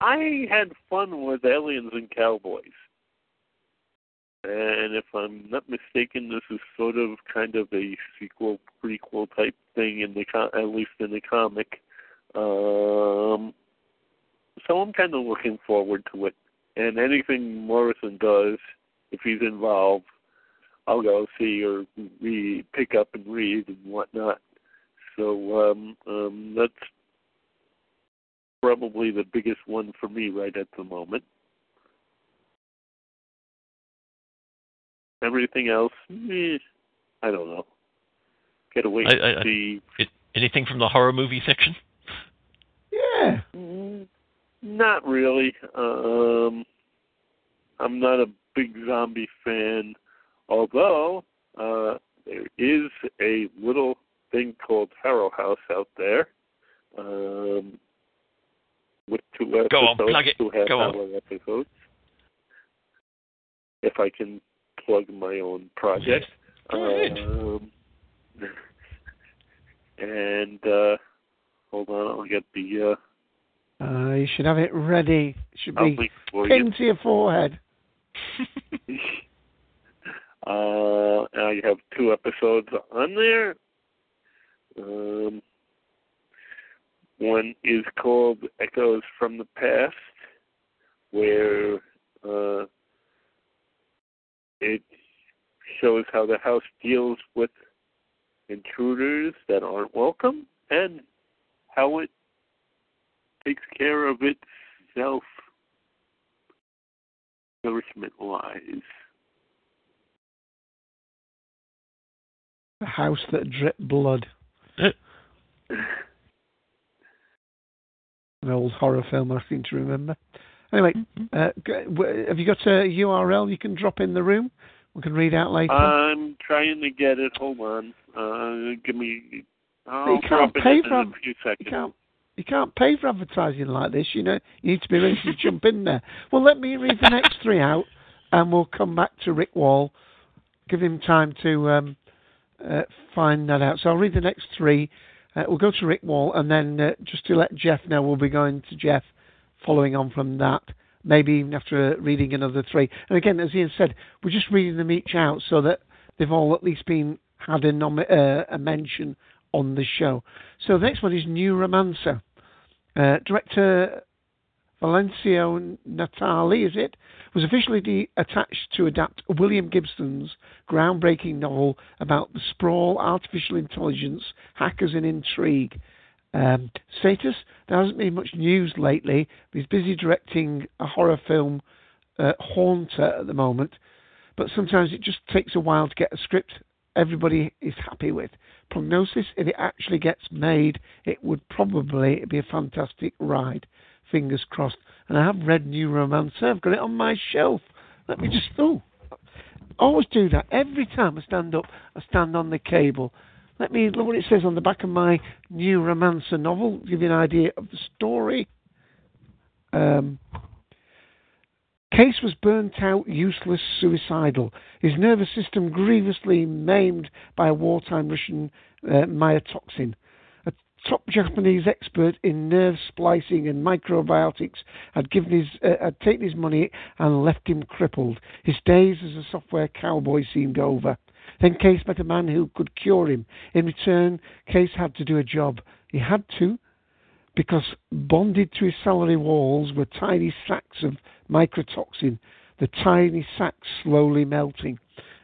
I had fun with Aliens and Cowboys. And if I'm not mistaken, this is sort of kind of a sequel, prequel type thing in the co- at least in the comic. Um, so I'm kind of looking forward to it. And anything Morrison does, if he's involved, I'll go see or read, pick up and read and whatnot. So um, um, that's probably the biggest one for me right at the moment. Everything else, eh, I don't know. Gotta wait I- I- I- It, anything from the horror movie section? Yeah. Mm, Not really. Um, I'm not a big zombie fan, although uh, there is a little thing called Harrow House out there. Um, with two episodes, Go on, plug it. two half Go on. episodes. If I can plug my own project. Go ahead. Um, and uh, hold on, I'll get the. Uh, Uh, you should have it ready. It should I'll be link for you. pinned to your forehead. Uh, I have two episodes on there. Um, one is called Echoes from the Past, where uh, it shows how the house deals with intruders that aren't welcome and how it takes care of itself nourishment wise. The house that dripped blood. An old horror film I seem to remember. Anyway, uh, have you got a URL you can drop in the room? We can read out later. I'm trying to get it. Hold on. Uh, give me. I'll you drop can't it pay in for a ad- few you seconds. can't you can't pay for advertising like this. You know, you need to be ready to jump in there. Well, let me read the next three out, and we'll come back to Rick Wall. Give him time to um, uh, find that out. So I'll read the next three. Uh, we'll go to Rick Wall, and then uh, just to let Jeff know, we'll be going to Jeff following on from that. Maybe even after uh, reading another three. And again, as Ian said, we're just reading them each out so that they've all at least been had a, nom- uh, a mention on the show. So the next one is Neuromancer. Uh, director Valencio Natali, is it, was officially de- attached to adapt William Gibson's groundbreaking novel about the sprawl, artificial intelligence, hackers, and intrigue. Um, status: There hasn't been much news lately. He's busy directing a horror film, uh, Haunter, at the moment. But sometimes it just takes a while to get a script everybody is happy with. Prognosis: If it actually gets made, it would probably be a fantastic ride. Fingers crossed. And I have read Neuromancer. I've got it on my shelf. Let me just oh, I always do that every time I stand up. I stand on the cable. Let me look what it says on the back of my Neuromancer novel. Give you an idea of the story. Um, Case was burnt out, useless, suicidal. His nervous system grievously maimed by a wartime Russian uh, mycotoxin. Top Japanese expert in nerve splicing and microbionics had given his uh, had taken his money and left him crippled. His days as a software cowboy seemed over. Then Case met a man who could cure him. In return, Case had to do a job. He had to, because bonded to his salary walls were tiny sacks of mycotoxin, the tiny sacks slowly melting.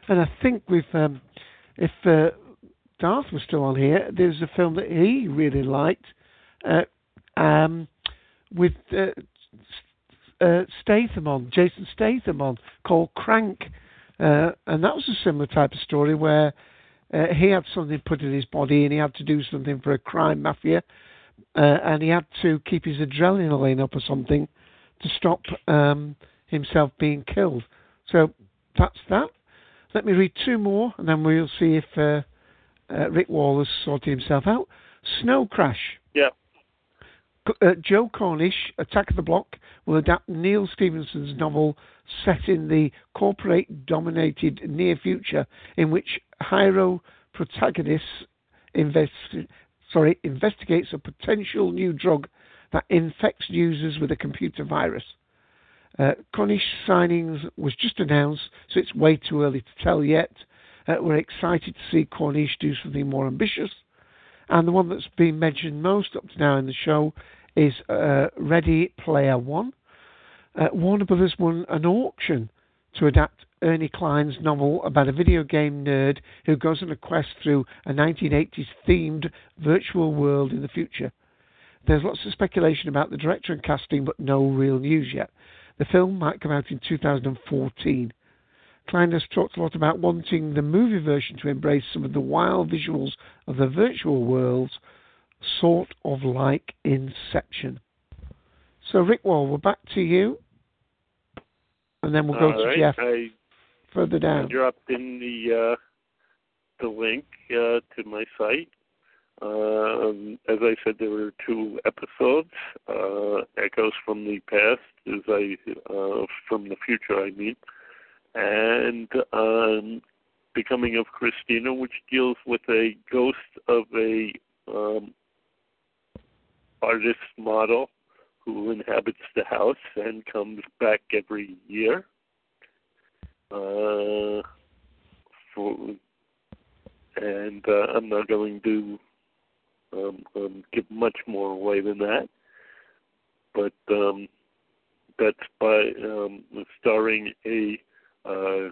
And I think with um, if uh, Darth was still on here, there's a film that he really liked uh, um, with uh, uh, Statham on, Jason Statham on, called Crank. Uh, and that was a similar type of story where uh, he had something put in his body and he had to do something for a crime mafia. Uh, and he had to keep his adrenaline up or something to stop um, himself being killed. So that's that. Let me read two more, and then we'll see if uh, Rick Wall has sorted himself out. Snow Crash. Yeah. uh, Joe Cornish, Attack of the Block, will adapt Neal Stephenson's novel set in the corporate dominated near future in which Hiro protagonist invest, sorry, investigates a potential new drug that infects users with a computer virus. Uh, Cornish signings was just announced, so it's way too early to tell yet. Uh, we're excited to see Cornish do something more ambitious. And the one that's been mentioned most up to now in the show is uh, Ready Player One. Uh, Warner Brothers won an auction to adapt Ernie Cline's novel about a video game nerd who goes on a quest through a 1980s themed virtual world in the future. There's lots of speculation about the director and casting, but no real news yet. The film might come out in 2014. Cline has talked a lot about wanting the movie version to embrace some of the wild visuals of the virtual worlds, sort of like Inception. So, Rick Wall, we're back to you, and then we'll go All to right, Jeff I further down. dropped in the uh, the link uh, to my site. Um, as I said, there were two episodes. Uh, Echoes from the past, as I uh, from the future, I mean, and um, Becoming of Christina, which deals with a ghost of a um, artist model who inhabits the house and comes back every year. Uh, for and uh, I'm not going to um, um, give much more away than that. But um, that's by um, starring a uh,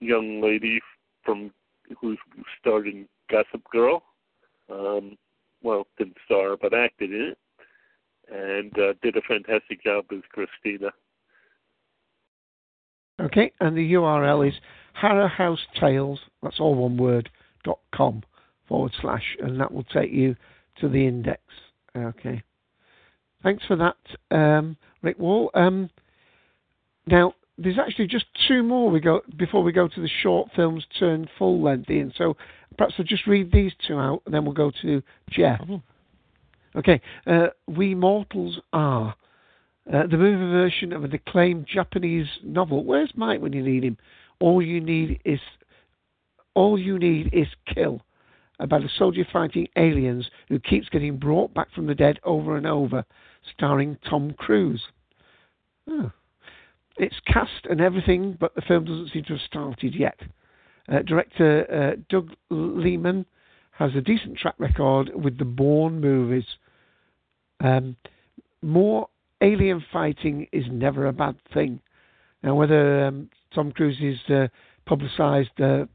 young lady from who starred in Gossip Girl. Um, well, didn't star but acted in it, and uh, did a fantastic job as Christina. Okay, and the URL is Harrow House Tales, that's all one word, dot com forward slash, and that will take you to the index. Okay. Thanks for that, um, Rick Wall. Um, now, there's actually just two more we go before we go to the short films turn full length, Ian. So perhaps I'll just read these two out, and then we'll go to Jeff. Okay, uh, We Mortals Are. Uh, the movie version of an acclaimed Japanese novel. Where's Mike when you need him? All you need is all you need is kill. About a soldier fighting aliens who keeps getting brought back from the dead over and over, starring Tom Cruise. Oh. It's cast and everything, but the film doesn't seem to have started yet. Uh, director uh, Doug Liman has a decent track record with the Bourne movies. Um, more alien fighting is never a bad thing. Now, whether um, Tom Cruise's uh, publicised uh,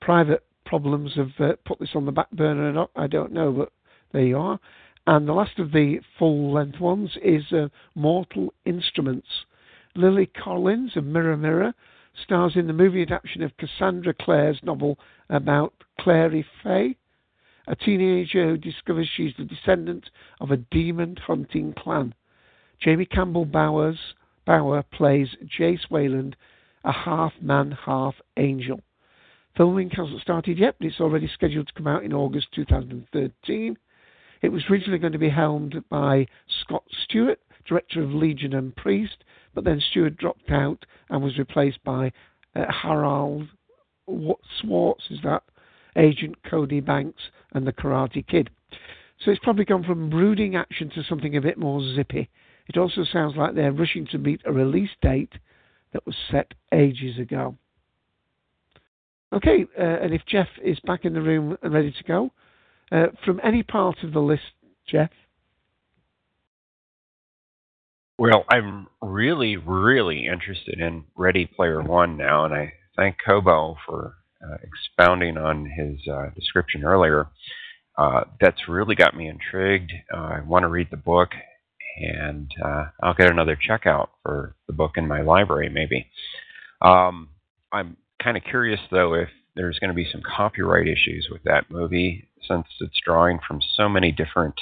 private problems have uh, put this on the back burner or not, I don't know, but there you are. And the last of the full length ones is uh, Mortal Instruments. Lily Collins of Mirror Mirror stars in the movie adaptation of Cassandra Clare's novel about Clary Fay, a teenager who discovers she's the descendant of a demon hunting clan. Jamie Campbell Bowers Bauer plays Jace Wayland, a half man, half angel. Filming hasn't started yet, but it's already scheduled to come out in August 2013. It was originally going to be helmed by Scott Stewart, director of Legion and Priest, but then Stewart dropped out and was replaced by uh, Harold Swartz, is that? Agent Cody Banks and the Karate Kid. So it's probably gone from brooding action to something a bit more zippy. It also sounds like they're rushing to meet a release date that was set ages ago. Okay, uh, and if Jeff is back in the room and ready to go, uh, from any part of the list, Jeff? Well, I'm really, really interested in Ready Player One now, and I thank Kobo for uh, expounding on his uh, description earlier. Uh, that's really got me intrigued. Uh, I want to read the book, and uh, I'll get another checkout for the book in my library, maybe. Um, I'm kind of curious, though, if there's going to be some copyright issues with that movie, since it's drawing from so many different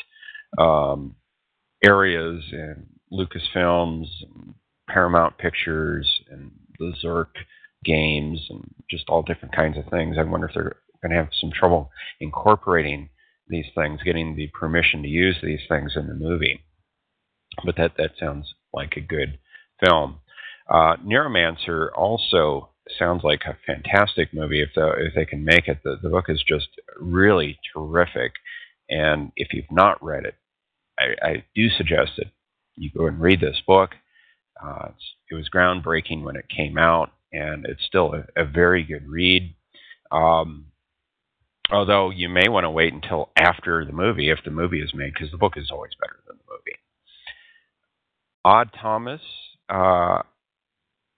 um, areas and Lucasfilms, Paramount Pictures, and the Zork games, and just all different kinds of things. I wonder if they're going to have some trouble incorporating these things, getting the permission to use these things in the movie. But that that sounds like a good film. Uh, Neuromancer also sounds like a fantastic movie if the, if they can make it. The the book is just really terrific, and if you've not read it, I, I do suggest that you go and read this book. Uh, it was groundbreaking when it came out, and it's still a, a very good read. Um, although you may want to wait until after the movie if the movie is made, because the book is always better than the movie. Odd Thomas, uh,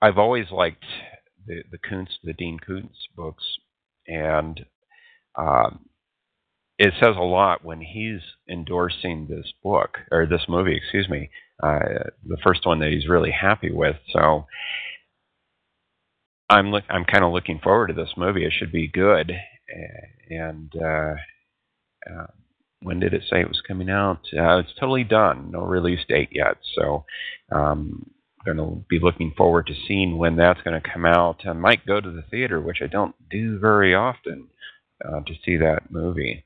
I've always liked the the Koontz, the Dean Koontz books, and um, it says a lot when he's endorsing this book or this movie, excuse me, uh, the first one that he's really happy with. So I'm look, I'm kind of looking forward to this movie. It should be good. And uh, uh, when did it say it was coming out? Uh, it's totally done. No release date yet. So um, going to be looking forward to seeing when that's going to come out. I might go to the theater, which I don't do very often, uh, to see that movie.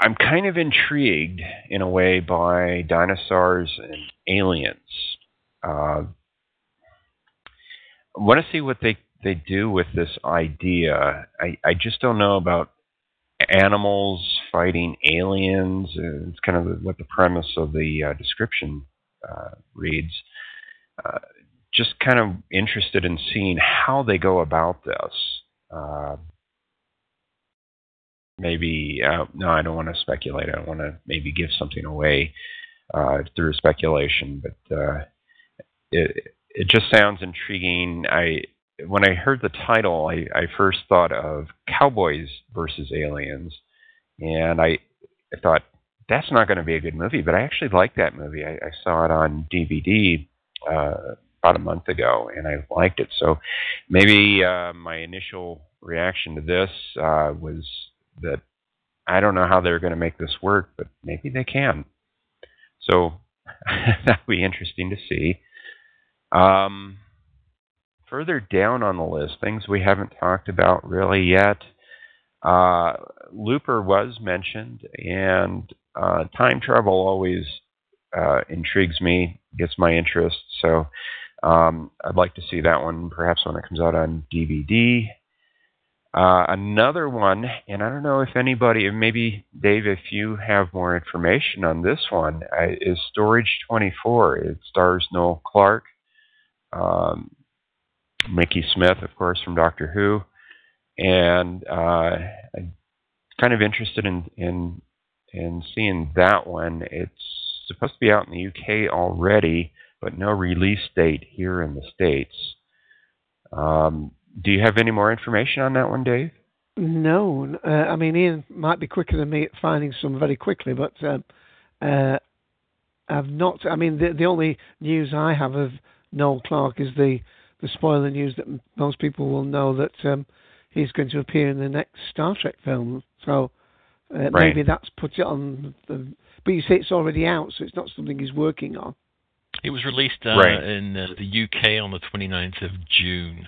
I'm kind of intrigued in a way by dinosaurs and aliens. Uh, I want to see what they, they do with this idea. I, I just don't know about animals fighting aliens. It's kind of what the premise of the uh, description uh, reads. Uh, just kind of interested in seeing how they go about this. Maybe uh, no, I don't want to speculate. I don't want to maybe give something away uh, through speculation, but uh, it it just sounds intriguing. I when I heard the title, I, I first thought of Cowboys versus Aliens, and I, I thought that's not going to be a good movie. But I actually liked that movie. I, I saw it on DVD uh, about a month ago, and I liked it. So maybe uh, my initial reaction to this uh, was that I don't know how they're going to make this work, but maybe they can. So that'll be interesting to see. Um, further down on the list, things we haven't talked about really yet. Uh, Looper was mentioned, and uh, time travel always uh, intrigues me, gets my interest. So um, I'd like to see that one perhaps when it comes out on DVD. Uh, another one, and I don't know if anybody, maybe Dave, if you have more information on this one, uh, is Storage 24. It stars Noel Clarke, um, Mickey Smith, of course, from Doctor Who, and uh, I'm kind of interested in, in in seeing that one. It's supposed to be out in the UK already, but no release date here in the states. Um, do you have any more information on that one, Dave? No, uh, I mean Ian might be quicker than me at finding some very quickly, but uh, uh, I've not. I mean, the the only news I have of Noel Clarke is the the spoiler news that most people will know that um, he's going to appear in the next Star Trek film. So uh, Right. maybe that's put it on the. But you say it's already out, so it's not something he's working on. It was released uh, Right. in uh, the UK on the 29th of June.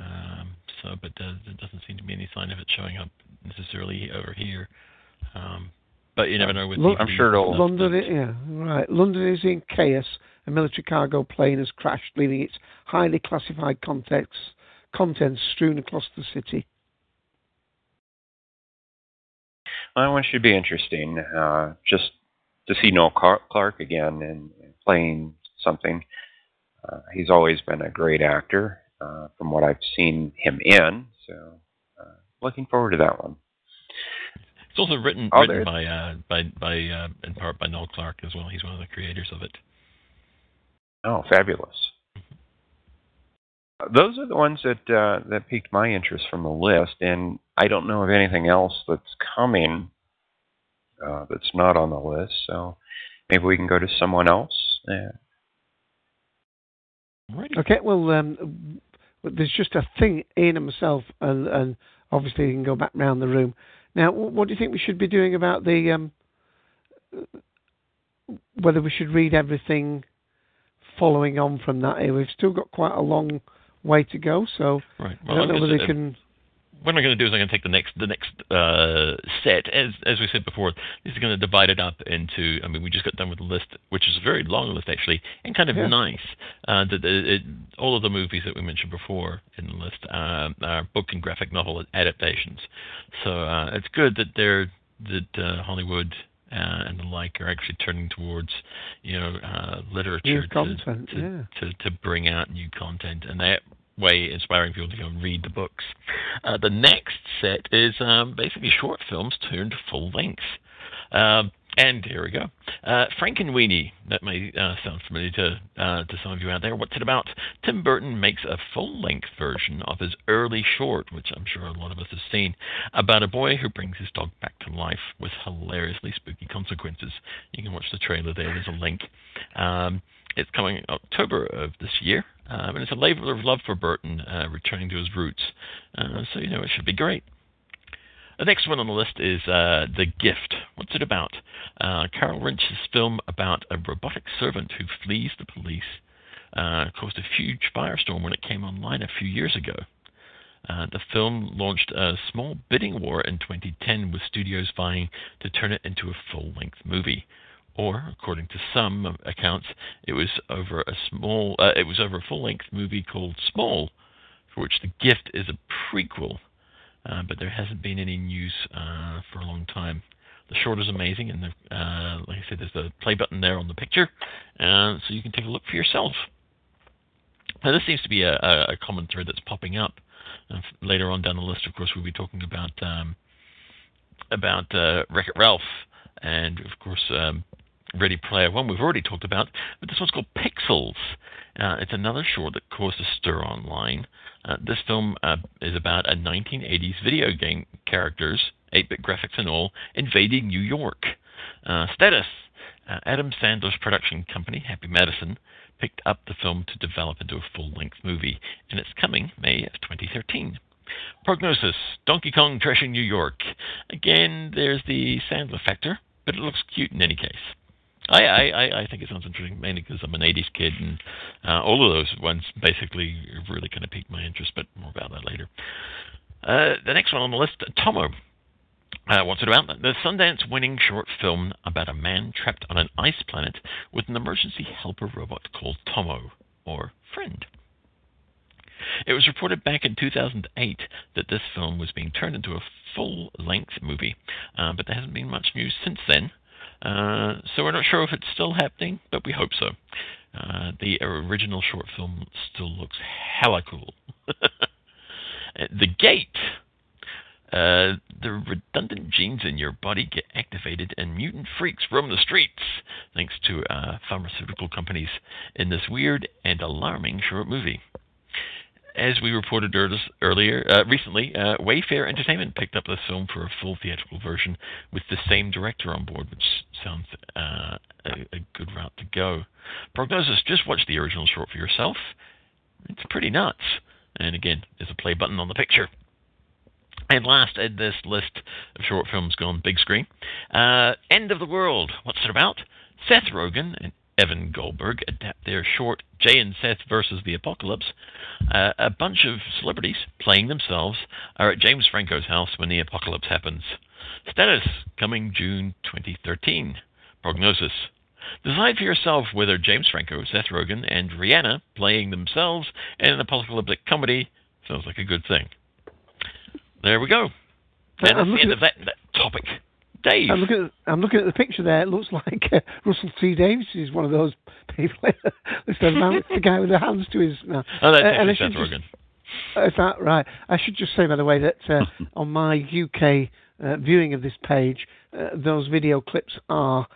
Um, so, but uh, there doesn't seem to be any sign of it showing up necessarily over here. Um, but you never know with Lon- DVD. London, i- yeah, right. London is in chaos. A military cargo plane has crashed, leaving its highly classified contents contents strewn across the city. Well, that one should be interesting. Uh, just to see Noel Car- Clarke again and, and playing something. Uh, he's always been a great actor uh, from what I've seen him in. So, uh, looking forward to that one. It's also written Oh, written by uh, by by uh, in part by Noel Clarke as well. He's one of the creators of it. Oh, fabulous. Those are the ones that uh, that piqued my interest from the list, and I don't know of anything else that's coming uh, that's not on the list. So maybe we can go to someone else. Yeah. Okay, well, um, but there's just a thing, in himself, and, and obviously he can go back round the room. Now, what do you think we should be doing about the um, whether we should read everything following on from that? Eh, We've still got quite a long way to go, so Right. I don't know whether uh, can. What I'm going to do is I'm going to take the next the next uh, set, as as we said before, this is going to divide it up into. I mean, we just got done with the list, which is a very long list actually, and kind of Yeah. nice. Uh, the, it, all of the movies that we mentioned before in the list uh, are book and graphic novel adaptations. So uh, it's good that they're that uh, Hollywood. Uh, and the like are actually turning towards, you know, uh, literature to, content, to, yeah. to to bring out new content, and that way inspiring people to go and read the books. Uh, the next set is um, basically short films turned full length. Um, and here we go. Uh, Frankenweenie. That may uh, sound familiar to uh, to some of you out there. What's it about? Tim Burton makes a full-length version of his early short, which I'm sure a lot of us have seen, about a boy who brings his dog back to life with hilariously spooky consequences. You can watch the trailer there. There's a link. Um, it's coming October of this year, um, and it's a labor of love for Burton, uh, returning to his roots. Uh, so you know it should be great. The next one on the list is uh, The Gift. What's it about? Uh, Carl Rinsch's film about a robotic servant who flees the police uh, caused a huge firestorm when it came online a few years ago. Uh, the film launched a small bidding war in 2010 with studios vying to turn it into a full length movie. Or, according to some accounts, it was over a small, uh, it was over a full-length movie called Small, for which The Gift is a prequel uh, but there hasn't been any news uh, for a long time. The short is amazing, and the, uh, like I said, there's the play button there on the picture, uh, so you can take a look for yourself. Now, this seems to be a, a, common thread that's popping up. Uh, later on down the list, of course, we'll be talking about um, about uh, Wreck-It Ralph, and of course, um, Ready Player One. We've already talked about, but this one's called Pixels. Uh, it's another short that caused a stir online. Uh, this film uh, is about a 1980s video game characters, 8-bit graphics and all, invading New York. Uh, status: uh, Adam Sandler's production company, Happy Madison, picked up the film to develop into a full-length movie, and it's coming May of 2013. Prognosis: Donkey Kong trashing New York. Again, there's the Sandler factor, but it looks cute in any case. I, I, I- think it sounds interesting, mainly because I'm an 80s kid, and uh, all of those ones basically really kind of piqued my interest, but more about that later. Uh, the next one on the list, Tomo. Uh, what's it about? The Sundance winning short film about a man trapped on an ice planet with an emergency helper robot called Tomo, or Friend. It was reported back in 2008 that this film was being turned into a full length movie, uh, but there hasn't been much news since then. Uh, so we're not sure if it's still happening, but we hope so. Uh, the original short film still looks hella cool. the Gate. Uh, the redundant genes in your body get activated and mutant freaks roam the streets, thanks to uh, pharmaceutical companies in this weird and alarming short movie. As we reported earlier, uh, recently, uh, Wayfare Entertainment picked up this film for a full theatrical version with the same director on board, which sounds uh, a, a good route to go. Prognosis: Just watch the original short for yourself. It's pretty nuts. And again, there's a play button on the picture. And last in this list of short films gone big screen, uh, End of the World. What's it about? Seth Rogen and Evan Goldberg adapt their short Jay and Seth versus the Apocalypse. Uh, a bunch of celebrities playing themselves are at James Franco's house when the apocalypse happens. Status coming June 2013. Prognosis. Decide for yourself whether James Franco, Seth Rogen, and Rihanna playing themselves in an apocalyptic comedy sounds like a good thing. There we go. And that's the end of that, that. Dave. I'm looking, at, I'm looking at the picture there. It looks like uh, Russell T Davies is one of those people. The the guy with the hands to his mouth. Oh, that's Uh, and I actually should Seth Rogen. Is that right? I should just say, by the way, that uh, on my UK uh, viewing of this page, uh, those video clips are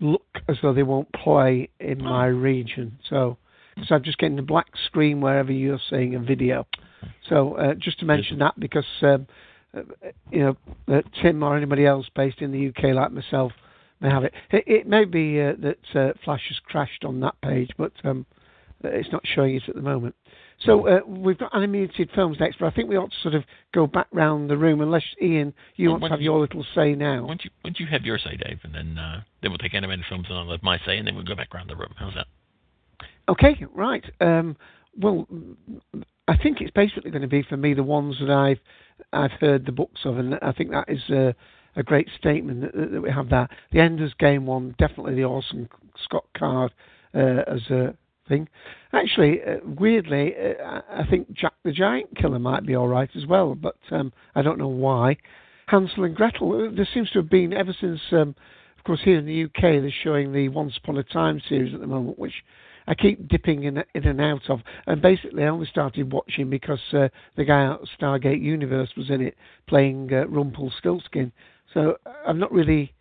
look as though they won't play in my region. So, so I'm just getting the black screen wherever you're seeing a video. So, uh, just to mention that because um, uh, you know uh, Tim or anybody else based in the UK like myself may have it. It, it may be uh, that uh, Flash has crashed on that page, but um, uh, it's not showing it at the moment. So uh, we've got animated films next, but I think we ought to sort of go back round the room, unless Ian, you Well, want to have don't your little say now. Once you once you have your say, Dave, and then uh, then we'll take animated films and I'll have my say, and then we'll go back round the room. How's that? Okay, right. Um, well, I think it's basically going to be for me the ones that I've I've heard the books of, and I think that is a, a great statement that, that we have that. The Ender's Game one, definitely the Orson Scott Card uh, as a thing. Actually, uh, weirdly, uh, I think Jack the Giant Killer might be all right as well, but um, I don't know why. Hansel and Gretel, uh, there seems to have been ever since, um, of course, here in the UK, they're showing the Once Upon a Time series at the moment, which I keep dipping in, in and out of. And basically, I only started watching because uh, the guy out of Stargate Universe was in it playing uh, Rumpelstiltskin. So I'm not really,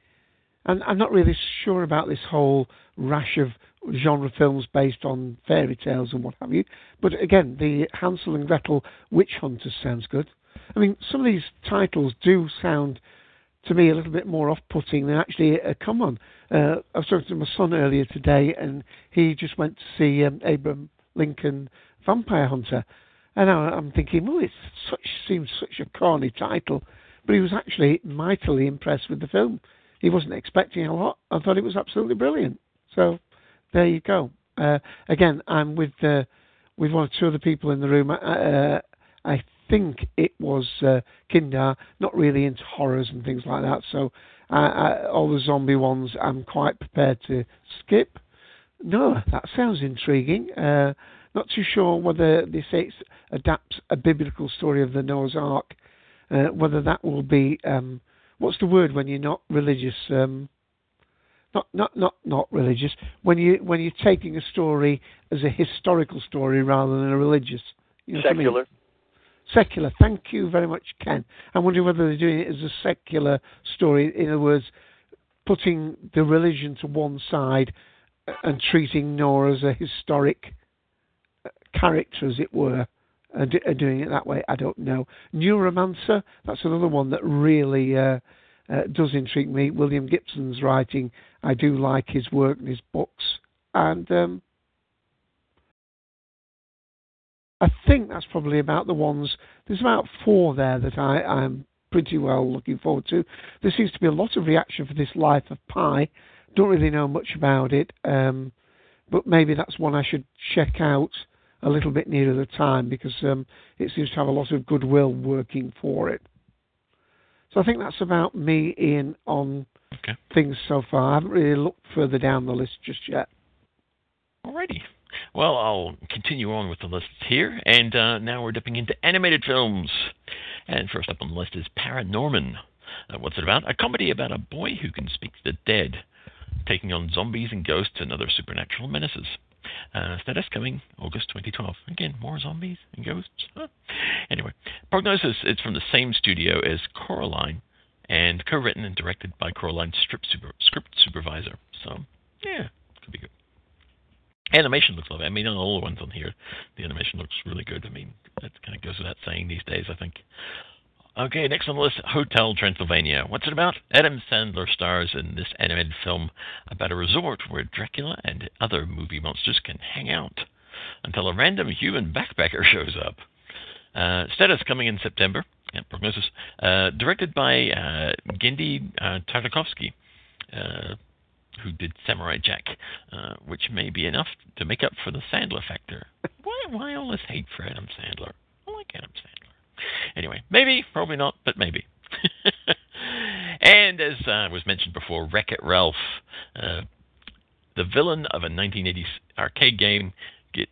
I'm, I'm not really sure about this whole rash of genre films based on fairy tales and what have you. But again, the Hansel and Gretel Witch Hunters sounds good. I mean, some of these titles do sound to me a little bit more off-putting than actually uh, come on. Uh, I was talking to my son earlier today, and he just went to see um, Abraham Lincoln Vampire Hunter, and I, I'm thinking, well, it such seems such a corny title, but he was actually mightily impressed with the film. He wasn't expecting a lot. I thought it was absolutely brilliant. So there you go. Uh, again, I'm with uh, with one or two other people in the room. Uh, I think it was uh, Kindar, not really into horrors and things like that. So uh, uh, all the zombie ones, I'm quite prepared to skip. No, that sounds intriguing. Uh, not too sure whether this adapts a biblical story of the Noah's Ark. Uh, whether that will be um, what's the word when you're not religious? Um, not not not not religious. When you when you're taking a story as a historical story rather than a religious. You know Secular. I? Secular. Thank you very much, Ken. I'm wondering whether they're doing it as a secular story. In other words, putting the religion to one side and treating Nora as a historic uh, character, as it were, and doing it that way. I don't know. Neuromancer. That's another one that really. Uh, uh, does intrigue me. William Gibson's writing, I do like his work and his books, and um, I think that's probably about the ones. There's about four there that I, I'm pretty well looking forward to. There seems to be a lot of reaction for this Life of Pi. Don't really know much about it, um, but maybe that's one I should check out a little bit nearer the time because um, it seems to have a lot of goodwill working for it. So I think that's about me, Ian, on okay. things so far. I haven't really looked further down the list just yet. Alrighty. Well, I'll continue on with the list here, and uh, now we're dipping into animated films. And first up on the list is Paranorman. Uh, what's it about? A comedy about a boy who can speak to the dead, taking on zombies and ghosts and other supernatural menaces. Uh, status coming August 2012. Again, more zombies and ghosts. Huh. Anyway, Prognosis It's from the same studio as Coraline and co-written and directed by Coraline's script, super, script supervisor. So, yeah, could be good. Animation looks lovely. I mean, all the ones on here, the animation looks really good. I mean, that kind of goes without saying these days, I think. Okay, next on the list, Hotel Transylvania. What's it about? Adam Sandler stars in this animated film about a resort where Dracula and other movie monsters can hang out until a random human backpacker shows up. Uh, status coming in September. Yeah, prognosis. Uh, directed by uh, Genndy uh, Tartakovsky, uh, who did Samurai Jack, uh, which may be enough to make up for the Sandler factor. Why, why all this hate for Adam Sandler? I like Adam Sandler. Anyway, maybe, probably not, but maybe. and as uh, was mentioned before, Wreck It Ralph, uh, the villain of a 1980s arcade game, gets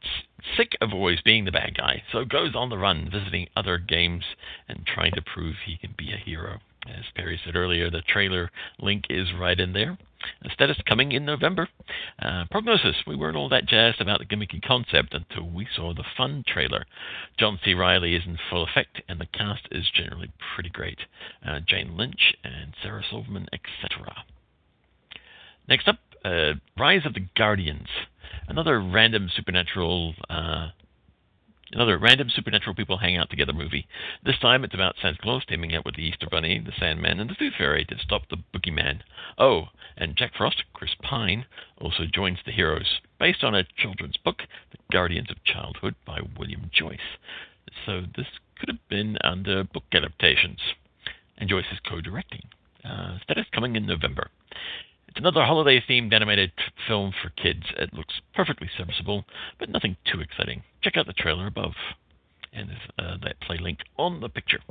sick of always being the bad guy, so goes on the run, visiting other games and trying to prove he can be a hero. As Perry said earlier, the trailer link is right in there. A status coming in November. Uh, prognosis: We weren't all that jazzed about the gimmicky concept until we saw the fun trailer. John C. Reilly is in full effect, and the cast is generally pretty great. Uh, Jane Lynch and Sarah Silverman, etc. Next up, uh, Rise of the Guardians. Another random supernatural uh, Another random supernatural people hang out together movie. This time it's about Santa Claus teaming up with the Easter Bunny, the Sandman, and the Tooth Fairy to stop the Boogeyman. Oh, and Jack Frost, Chris Pine, also joins the heroes, based on a children's book, The Guardians of Childhood by William Joyce. So this could have been under book adaptations. And Joyce is co-directing. Uh, status coming in November. It's Another holiday themed animated film for kids. It looks perfectly serviceable, but nothing too exciting. Check out the trailer above, and uh, that play link on the picture.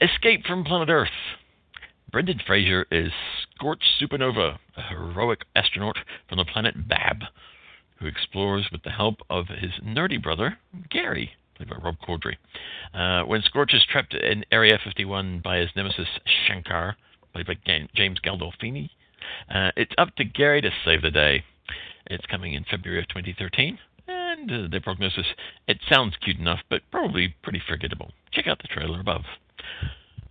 Escape from Planet Earth. Brendan Fraser is Scorch Supernova, a heroic astronaut from the planet Baab, who explores with the help of his nerdy brother, Gary, played by Rob Corddry. Uh, when Scorch is trapped in Area 51 by his nemesis Shanker, played by James Gandolfini, uh, it's up to Gary to save the day. It's coming in February of 2013, and uh, the prognosis, it sounds cute enough, but probably pretty forgettable. Check out the trailer above.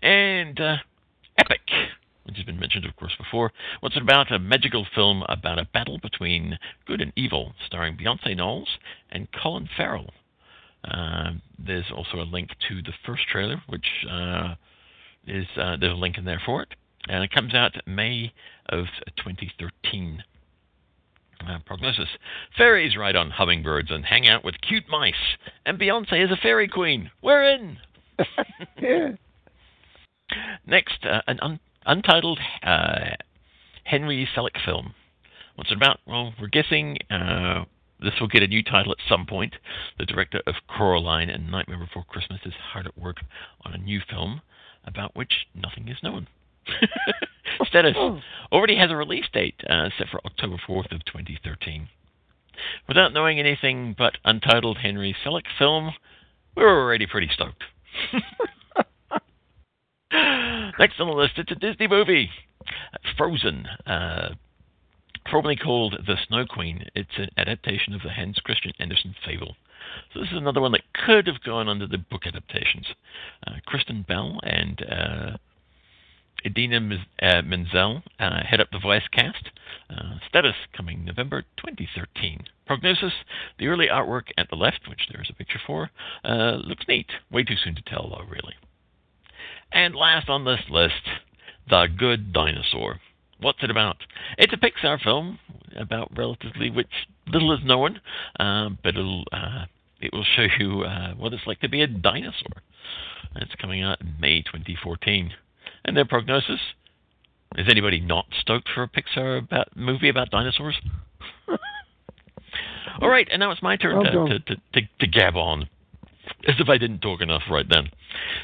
And uh, Epic, which has been mentioned, of course, before. What's it about? A magical film about a battle between good and evil, starring Beyonce Knowles and Colin Farrell. Uh, there's also a link to the first trailer, which uh, is uh, there's a link in there for it, and it comes out May of 2013. Uh, prognosis: Fairies ride on hummingbirds and hang out with cute mice, and Beyonce is a fairy queen. We're in. yeah. Next, uh, an un- untitled uh, Henry Selick film. What's it about? Well, we're guessing uh, this will get a new title at some point. The director of Coraline and Nightmare Before Christmas is hard at work on a new film about which nothing is known. Status already has a release date uh, set for October 4th of 2013. Without knowing anything but untitled Henry Selick film, we were already pretty stoked. Next on the list, it's a Disney movie, Frozen. Uh, formerly called The Snow Queen, it's an adaptation of the Hans Christian Andersen fable. So this is another one that could have gone under the book adaptations. Uh, Kristen Bell and uh, Idina uh, Menzel uh, head up the voice cast. Uh, status coming November 2013. Prognosis: the early artwork at the left, which there is a picture for, uh, looks neat. Way too soon to tell, though, really. And last on this list, The Good Dinosaur. What's it about? It's a Pixar film about relatively which little is known, um, but it'll uh, it will show you uh, what it's like to be a dinosaur. It's coming out in May 2014. And their prognosis: Is anybody not stoked for a Pixar about, movie about dinosaurs? All right, and now it's my turn Well to, to, to, to, to gab on. As if I didn't talk enough right then.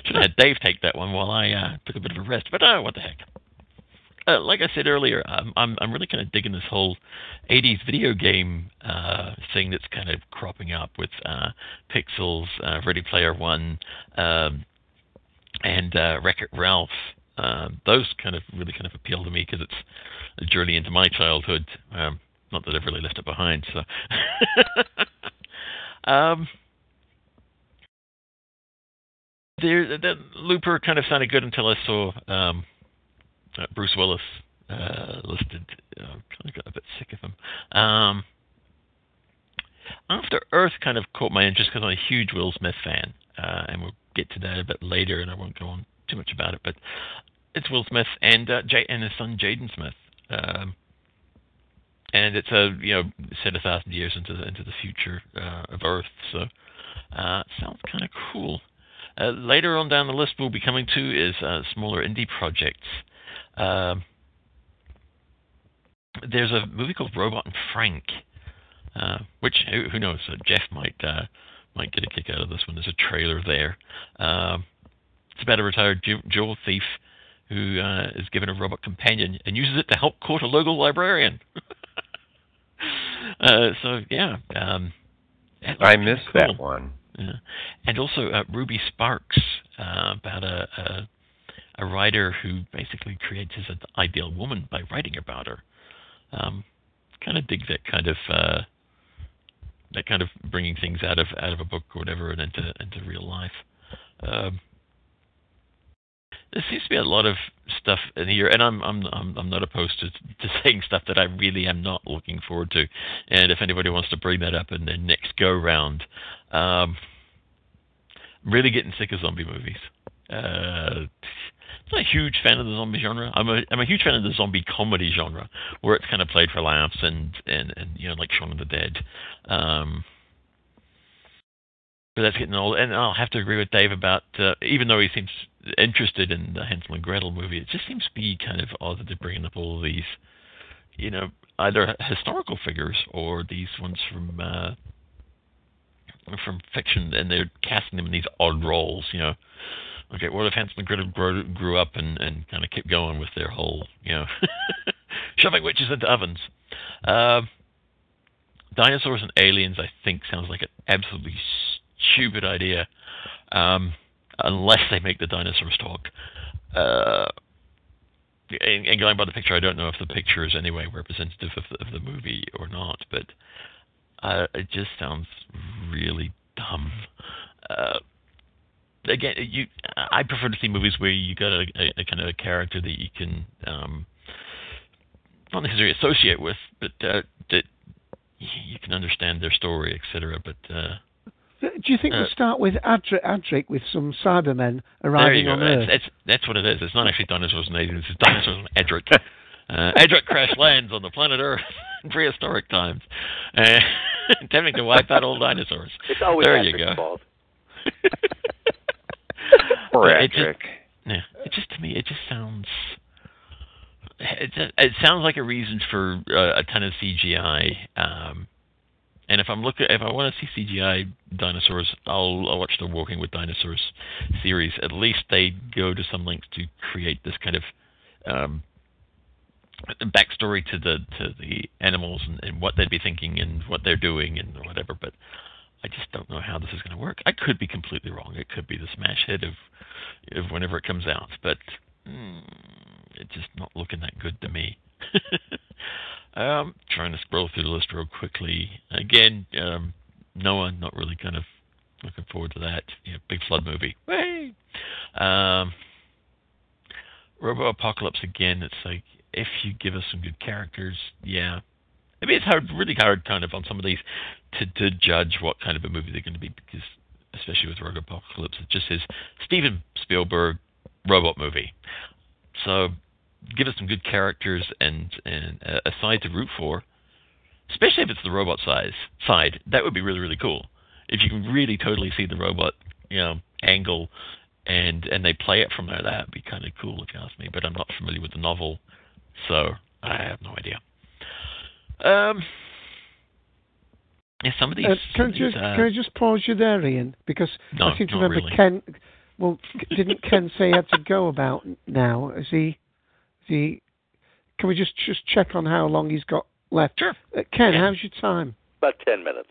Should have had Dave take that one while I uh, took a bit of a rest. But oh, what the heck. Uh, like I said earlier, I'm I'm, I'm really kind of digging this whole 80s video game uh, thing that's kind of cropping up with uh, Pixels, uh, Ready Player One, um, and uh, Wreck-It Ralph. Um, those kind of really kind of appeal to me because it's a journey into my childhood. Um, not that I've really left it behind. So, um, there, that Looper kind of sounded good until I saw um, Bruce Willis uh, listed. Uh, kind of got a bit sick of him. Um, After Earth kind of caught my interest because I'm a huge Will Smith fan, uh, and we'll get to that a bit later, and I won't go on too much about it. But it's Will Smith and uh, J- and his son Jaden Smith. Um, and it's a you know set a thousand years into the into the future uh, of Earth, so uh, sounds kind of cool. Uh, later on down the list, we'll be coming to is uh, smaller indie projects. Um, there's a movie called Robot and Frank, uh, which who, who knows? Uh, Jeff might might get a kick out of this one. There's a trailer there. Um, it's about a retired ju- jewel thief who uh, is given a robot companion and uses it to help court a local librarian. uh, so yeah, um, I missed that one. Yeah. And also uh, Ruby Sparks uh, about a, a a writer who basically creates his ideal woman by writing about her. Um, kind of dig that kind of uh, that kind of bringing things out of out of a book or whatever and into into real life. Um, there seems to be a lot of stuff in here, and I'm I'm I'm, I'm not opposed to, to saying stuff that I really am not looking forward to. And if anybody wants to bring that up in their next go round, um, I'm really getting sick of zombie movies. Uh, I'm not a huge fan of the zombie genre. I'm a I'm a huge fan of the zombie comedy genre, where it's kind of played for laughs and and, and you know like Shaun of the Dead. Um, that's getting old. And I'll have to agree with Dave about uh, even though he seems interested in the Hansel and Gretel movie, it just seems to be kind of odd that they're bringing up all of these, you know, either historical figures or these ones from uh, from fiction, and they're casting them in these odd roles. You know, okay, what if Hansel and Gretel grew, grew up and and kind of kept going with their whole, you know, shoving witches into ovens? Uh, dinosaurs and aliens, I think, sounds like an absolutely stupid idea, um, unless they make the dinosaurs talk. Uh, and, and, going by the picture, I don't know if the picture is anyway representative of the, of the movie or not, but uh, it just sounds really dumb. Uh, again, you, I prefer to see movies where you got a, a, a kind of a character that you can um, not necessarily associate with, but uh, that you can understand their story, etc. But uh, do you think uh, we'll start with Adric, Adric with some Cybermen arriving on Earth? That's, that's, that's what it is. It's not actually dinosaurs and aliens. It's dinosaurs and Adric. Uh, Edric crash lands on the planet Earth in prehistoric times, uh, attempting to wipe out all dinosaurs. It's always there Edric's you go. fault. Poor But it just, yeah, it just to me, it just sounds. It, just, it sounds like a reason for uh, a ton of CGI. Um, and if I'm looking, if I want to see CGI dinosaurs, I'll, I'll watch the Walking with Dinosaurs series. At least they go to some lengths to create this kind of um, backstory to the to the animals and, and what they'd be thinking and what they're doing and whatever. But I just don't know how this is going to work. I could be completely wrong. It could be the smash hit of of whenever it comes out, but mm, it's just not looking that good to me. um, trying to scroll through the list real quickly. Again, um, Noah, not really kind of looking forward to that. Yeah, big flood movie. Way. Um, Robo Apocalypse again. It's like if you give us some good characters, yeah. I mean, it's hard, really hard, kind of, on some of these to to judge what kind of a movie they're going to be because, especially with Robo Apocalypse, it just says Steven Spielberg robot movie. So, give us some good characters and and a side to root for, especially if it's the robot size side. That would be really really cool. If you can really totally see the robot, you know, angle, and and they play it from there, that'd be kind of cool if you ask me. But I'm not familiar with the novel, so I have no idea. Um, yeah, some of these. Uh, can, I of these, just, uh, can I just pause you there, Ian? Because No, I seem to remember really. Ken. Well, didn't Ken say he had to go about now? Is he? Is he? Can we just just check on how long he's got left? Sure. Uh, Ken, Yeah. how's your time? About ten minutes.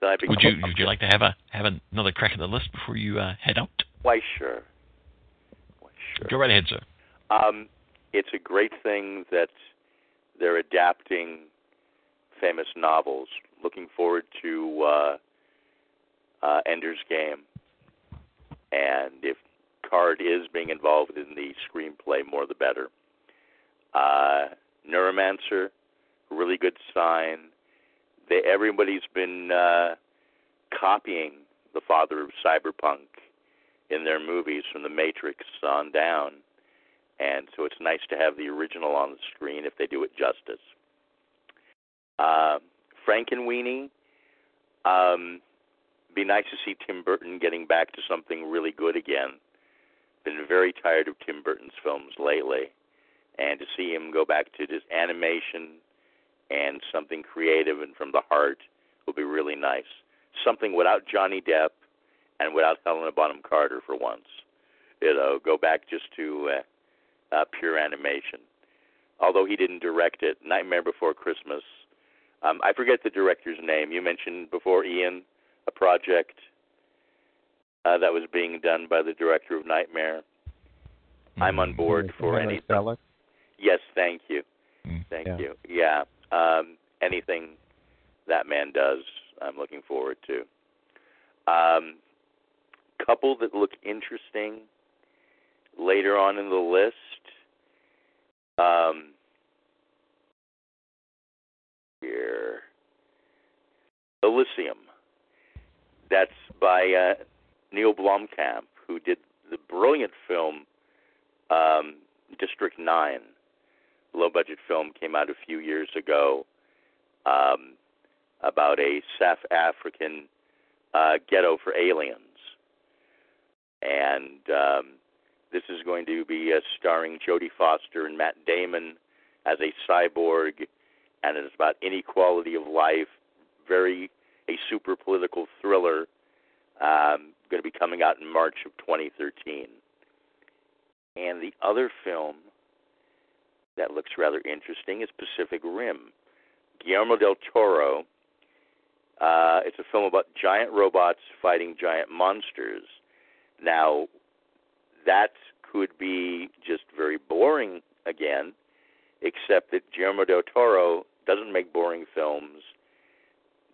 Then would you would you like to have a have another crack at the list before you uh, head out? Why, sure. Why, sure. Go right ahead, sir. Um, it's a great thing that they're adapting famous novels. Looking forward to uh, uh, Ender's Game, and if Card is being involved in the screenplay, more the better. Uh, Neuromancer, really good sign. They, everybody's been uh, copying the father of cyberpunk in their movies from The Matrix on down and so it's nice to have the original on the screen if they do it justice. Uh, Frankenweenie, um, be nice to see Tim Burton getting back to something really good again. Been very tired of Tim Burton's films lately, and to see him go back to just animation and something creative and from the heart will be really nice. Something without Johnny Depp and without Helena Bonham Carter for once. You know, go back just to uh, uh, pure animation. Although he didn't direct it, Nightmare Before Christmas. Um, I forget the director's name. You mentioned before, Ian, a project uh, that was being done by the director of Nightmare. I'm on board for Henry anything. Yes, thank you. Mm. Thank Yeah. you. Yeah. Um, anything that man does, I'm looking forward to. Um, couple that look interesting later on in the list. Um, here, Elysium. That's by uh, Neill Blomkamp, who did the brilliant film um, District Nine. Low budget film came out a few years ago um, about a South African uh, Ghetto for Aliens, and um, this is going to be uh, starring Jodie Foster and Matt Damon as a cyborg, and it's about inequality of life. Very a super political thriller. Um, going to be coming out in March of 2013. And the other film that looks rather interesting is Pacific Rim. Guillermo del Toro. Uh, it's a film about giant robots fighting giant monsters. Now, that could be just very boring again, except that Guillermo del Toro doesn't make boring films.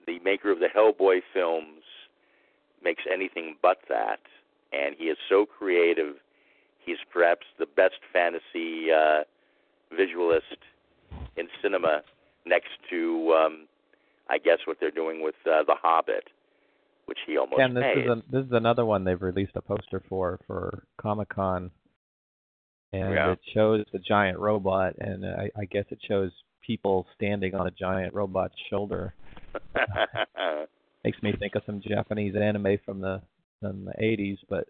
The maker of the Hellboy films makes anything but that, and he is so creative. He's perhaps the best fantasy uh, visualist in cinema, next to, um, I guess, what they're doing with uh, The Hobbit, which he almost Ken, this made. is a, this is another one they've released a poster for for Comic Con, and Yeah. it shows the giant robot, and I, I guess it shows people standing on a giant robot's shoulder. Makes me think of some Japanese anime from the from the 80s, but it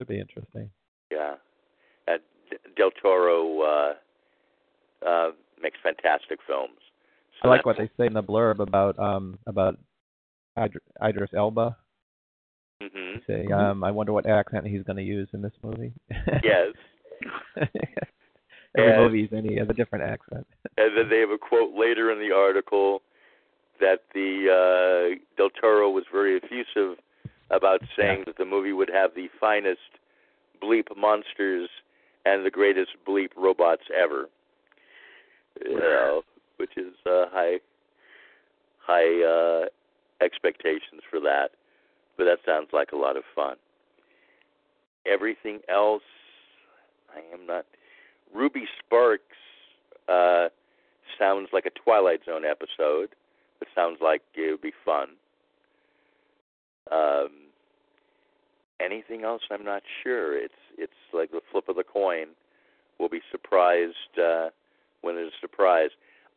would be interesting. Yeah, uh, Del Toro uh, uh, makes fantastic films. I like what they say in the blurb about um about Idr- Idris Elba. They say, um, I wonder what accent he's going to use in this movie. Yes, Every And- movie he has a different accent. and then they have a quote later in the article that the uh, Del Toro was very effusive about saying that the movie would have the finest bleep monsters and the greatest bleep robots ever. You know, which is uh, high high uh, expectations for that. But that sounds like a lot of fun. Everything else, I am not. Ruby Sparks uh, sounds like a Twilight Zone episode. It sounds like it would be fun. Um, anything else? I'm not sure. It's it's like the flip of the coin. We'll be surprised uh, when there's a surprise.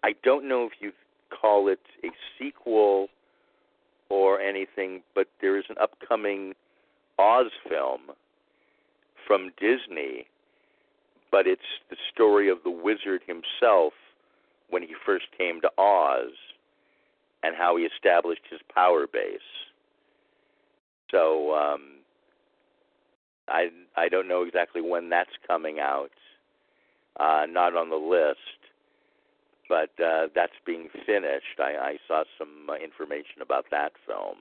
I don't know if you call it a sequel or anything, but there is an upcoming Oz film from Disney, but it's the story of the wizard himself when he first came to Oz and how he established his power base. So um, I I don't know exactly when that's coming out. Uh, not on the list, but uh, that's being finished. I, I saw some uh, information about that film.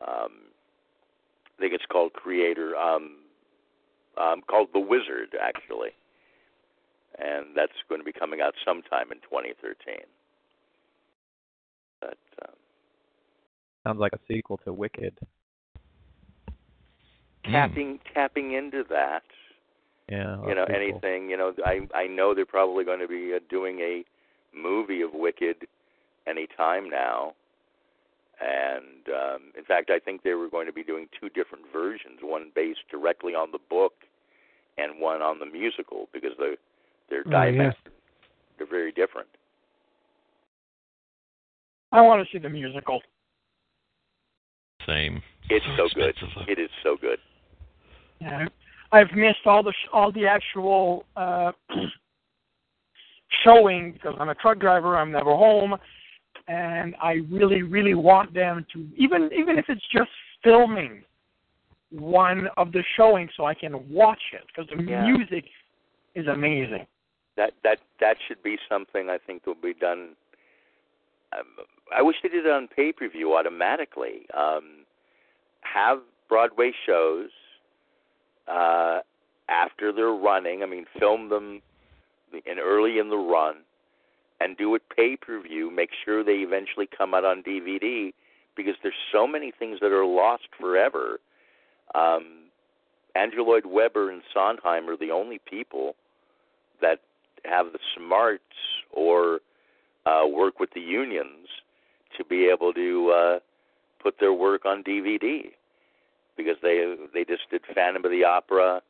Um, I think it's called Creator, um, um, called The Wizard, actually, and that's going to be coming out sometime in 2013. But um, Sounds like a sequel to Wicked. tapping tapping into that, Yeah. you know, anything. You know, I I know they're probably going to be uh, doing a movie of Wicked any time now. And um, in fact, I think they were going to be doing two different versions, one based directly on the book and one on the musical because they're they're Oh, yeah. they're very different. I want to see the musical. Same. It's so good. It is so good. Yeah, I've missed all the sh- all the actual uh, showing because I'm a truck driver. I'm never home, and I really, really want them to even even if it's just filming one of the showings so I can watch it because the Yeah. music is amazing. That that that should be something I think will be done. Um, I wish they did it on pay per view automatically. Um, have Broadway shows uh, after they're running. I mean, film them in early in the run, and do it pay per view. Make sure they eventually come out on DVD because there's so many things that are lost forever. Um, Andrew Lloyd Webber and Sondheim are the only people that have the smarts or uh, work with the unions to be able to uh, put their work on DVD because they they just did Phantom of the Opera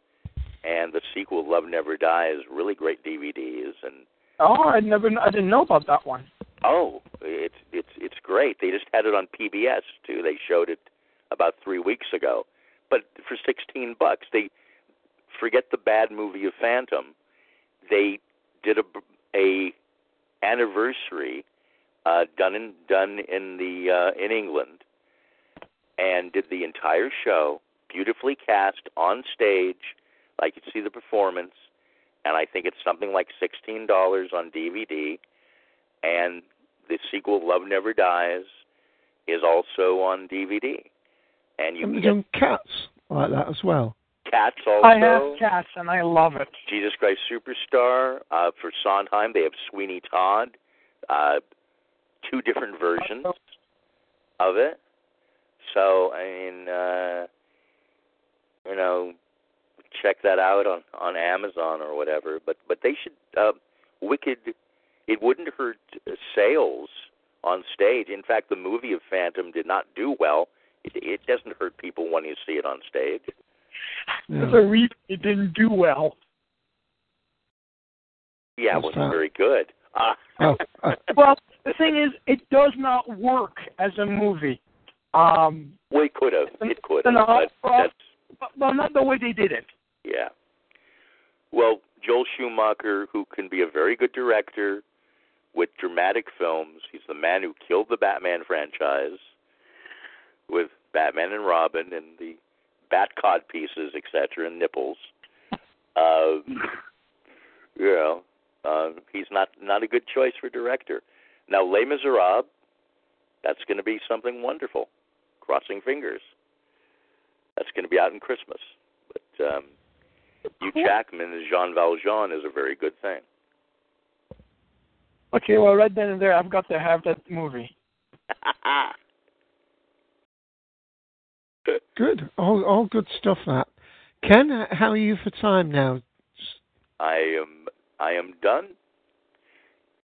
and the sequel Love Never Dies, really great DVDs and Oh, I never, I didn't know about that one. oh, it's it's it's great. They just had it on PBS too. They showed it about three weeks ago. But for sixteen bucks, they forget the bad movie of Phantom. They did a a anniversary uh, done in done in the uh, in England, and did the entire show beautifully cast on stage, like you see the performance, and I think it's something like sixteen dollars on DVD, and the sequel Love Never Dies is also on DVD, and you And can they're get cats like that as well. Cats also. I have cats and I love it. Jesus Christ Superstar uh, for Sondheim. They have Sweeney Todd, uh, two different versions of it. So I mean, uh, you know, check that out on on Amazon or whatever. But but they should. Uh, Wicked. It wouldn't hurt uh, sales on stage. In fact, the movie of Phantom did not do well. It, it doesn't hurt people when you see it on stage. There's a reason it didn't do well. Yeah, it wasn't very good. Uh, Oh, uh, well, the thing is, it does not work as a movie. Um, well, it could have. It could have. no, But but- well, not the way they did it. Yeah. Well, Joel Schumacher, who can be a very good director with dramatic films, he's the man who killed the Batman franchise with Batman and Robin and the bat cod pieces, etc., and nipples. Uh, you know, uh, he's not not a good choice for director. Now, Les Miserables, that's going to be something wonderful. Crossing fingers. That's going to be out in Christmas. But um, Hugh Jackman as Jean Valjean is a very good thing. Okay, well, right then and there, I've got to have that movie. good. All all good stuff. That. Ken, how are you for time now? I am I am done,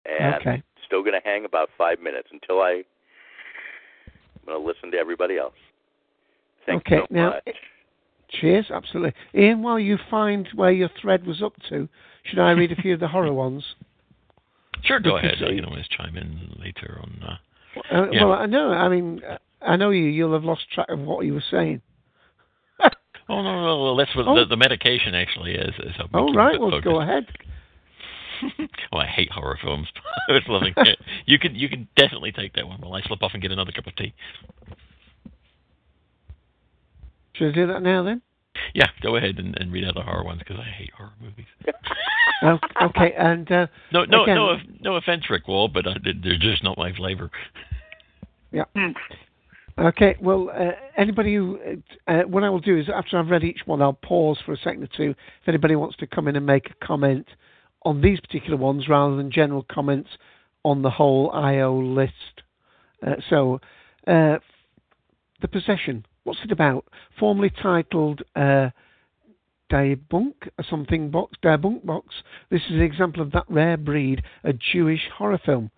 and Okay. Still going to hang about five minutes until I. I'm going to listen to everybody else. Thank okay. you so now, much. cheers. Absolutely. Ian, while you find where your thread was up to, should I read a few of the horror ones? Sure, go Because, ahead. uh, You can always chime in later on. Uh, Uh, Yeah. Well, I know. I mean, uh, I know you. You'll have lost track of what you were saying. oh no, no, no. that's what Oh. the, the medication actually is. is Oh right. Well, focused. go ahead. oh, I hate horror films. I was loving it. You can you can definitely take that one while I slip off and get another cup of tea. Should I do that now then? Yeah, go ahead and, and read other horror ones because I hate horror movies. Oh, okay. And uh, No, no, again, no, no offense, Rick Wall, but uh, they're just not my flavor. Yeah. Okay. Well, uh, anybody who, uh, uh, what I will do is after I've read each one, I'll pause for a second or two. If anybody wants to come in and make a comment on these particular ones rather than general comments on the whole IO list. Uh, so, uh, the possession. What's it about? Formerly titled uh, Diebunk, or something box, Diebunk box. This is an example of that rare breed, a Jewish horror film.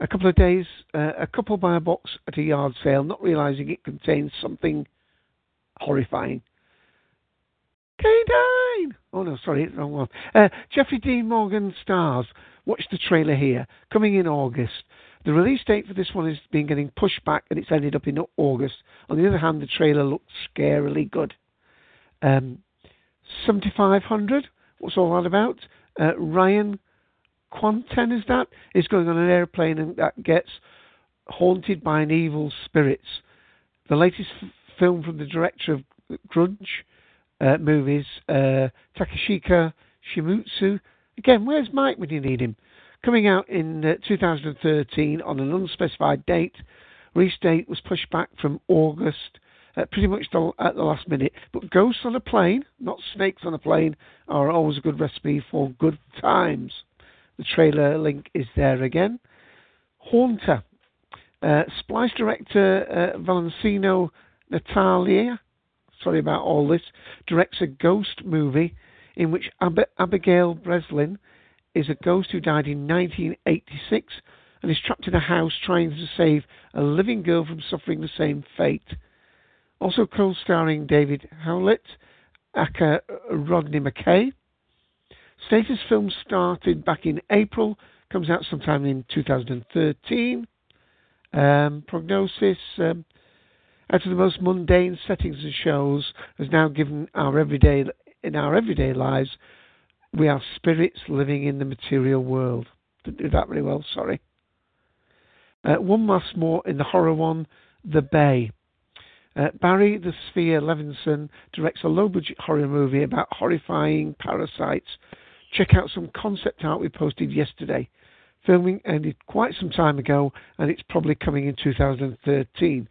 A couple of days, uh, a couple buy a box at a yard sale, not realizing it contains something horrifying. Canine! Oh no, sorry, it's the wrong one. Uh, Jeffrey Dean Morgan stars. Watch the trailer here. Coming in August. The release date for this one has been getting pushed back, and it's ended up in August. On the other hand, the trailer looked scarily good. Um, 7500. What's all that about? Uh, Ryan Kwanten is that? Is going on an airplane and that gets haunted by an evil spirits. The latest f- film from the director of Grudge uh, movies, uh, Takashika Shimutsu. Again, where's Mike when you need him? Coming out in uh, 2013 on an unspecified date. Release date was pushed back from August, uh, pretty much the, at the last minute. But ghosts on a plane, not snakes on a plane, are always a good recipe for good times. The trailer link is there again. Haunter. Uh, Splice director uh, Valentino Natalia, sorry about all this, directs a ghost movie in which Ab- Abigail Breslin is a ghost who died in 1986 and is trapped in a house trying to save a living girl from suffering the same fate. Also co-starring David Hewlett, aka Rodney McKay. Status film started back in April, comes out sometime in 2013. Um, prognosis. Um, out of the most mundane settings and shows has now given our everyday in our everyday lives we are spirits living in the material world. Didn't do that very well, sorry. Uh, one last more in the horror one, The Bay. Uh, Barry the Sphere Levinson directs a low budget horror movie about horrifying parasites. Check out some concept art we posted yesterday. Filming ended quite some time ago and it's probably coming in 2013.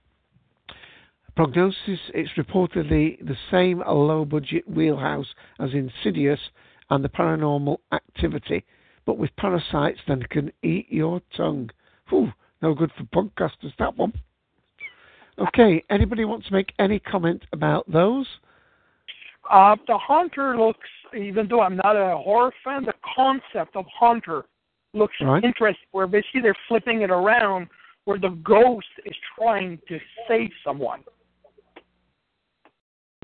Prognosis, it's reportedly the same low budget wheelhouse as Insidious and the paranormal activity, but with parasites that can eat your tongue. Whew, no good for podcasters, that one. Okay, anybody want to make any comment about those? Uh, the Haunter looks, even though I'm not a horror fan, the concept of Haunter looks Right. interesting. Where basically they're flipping it around, where the ghost is trying to save someone.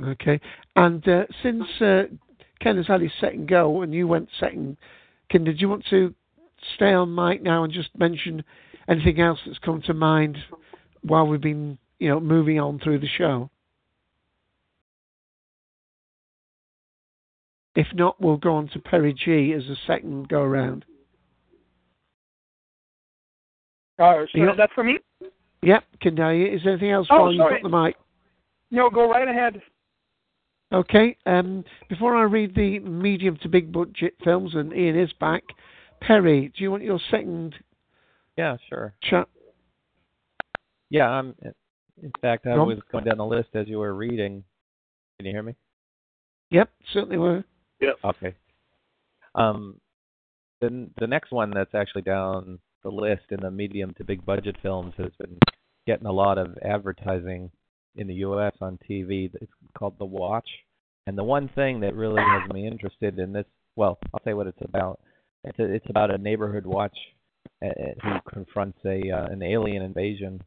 Okay, and uh, since uh, Ken has had his second go and you went second, Ken, did you want to stay on mic now and just mention anything else that's come to mind while we've been, you know, moving on through the show? If not, we'll go on to Perry G as a second go around. Uh, so Yeah. is that for me? Yep, I? Is there anything else Oh, while you've got the mic? No, go right ahead. Okay. Um, before I read the medium to big budget films, and Ian is back, Perry, do you want your second Yeah, sure. chat? Yeah, I'm. In fact, I Go was going down the list as you were reading. Can you hear me? Yep, certainly were. Yep. Okay. Um, the the next one that's actually down the list in the medium to big budget films has been getting a lot of advertising in the U.S. on TV. It's called The Watch, and the one thing that really has me interested in this, well, I'll say what it's about. It's a, it's about a neighborhood watch uh, who confronts a uh, an alien invasion.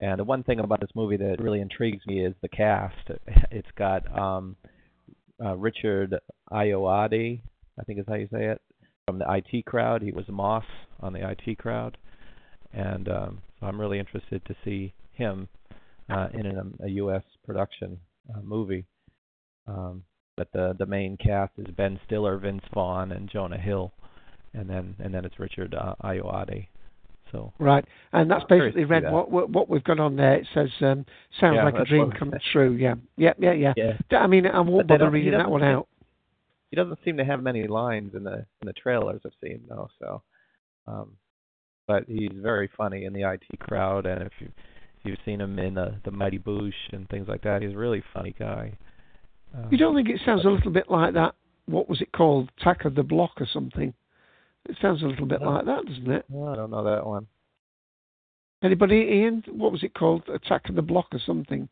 And the one thing about this movie that really intrigues me is the cast. It's got um, uh, Richard Ayoade, I think is how you say it, from the IT crowd. He was Moss on the IT crowd, and um, so I'm really interested to see him uh, in an, a U.S. production uh, movie. Um, but the the main cast is Ben Stiller, Vince Vaughn, and Jonah Hill, and then and then it's Richard uh, Ayoade. So Right, and that's basically read that. what, what what we've got on there. It says um, sounds Yeah, like a dream come true. Yeah, yeah, yeah, yeah. Yeah. I mean, I won't bother reading that one out. He doesn't seem to have many lines in the in the trailers I've seen though. So, um, but he's very funny in the IT crowd, and if you you've seen him in the the Mighty Boosh and things like that, he's a really funny guy. Um, You don't think it sounds a little bit like that? What was it called? Attack of the Block or something? It sounds a little bit No. like that, doesn't it? well, I don't know that one. Anybody, Ian? What was it called? Attack of the Block or something?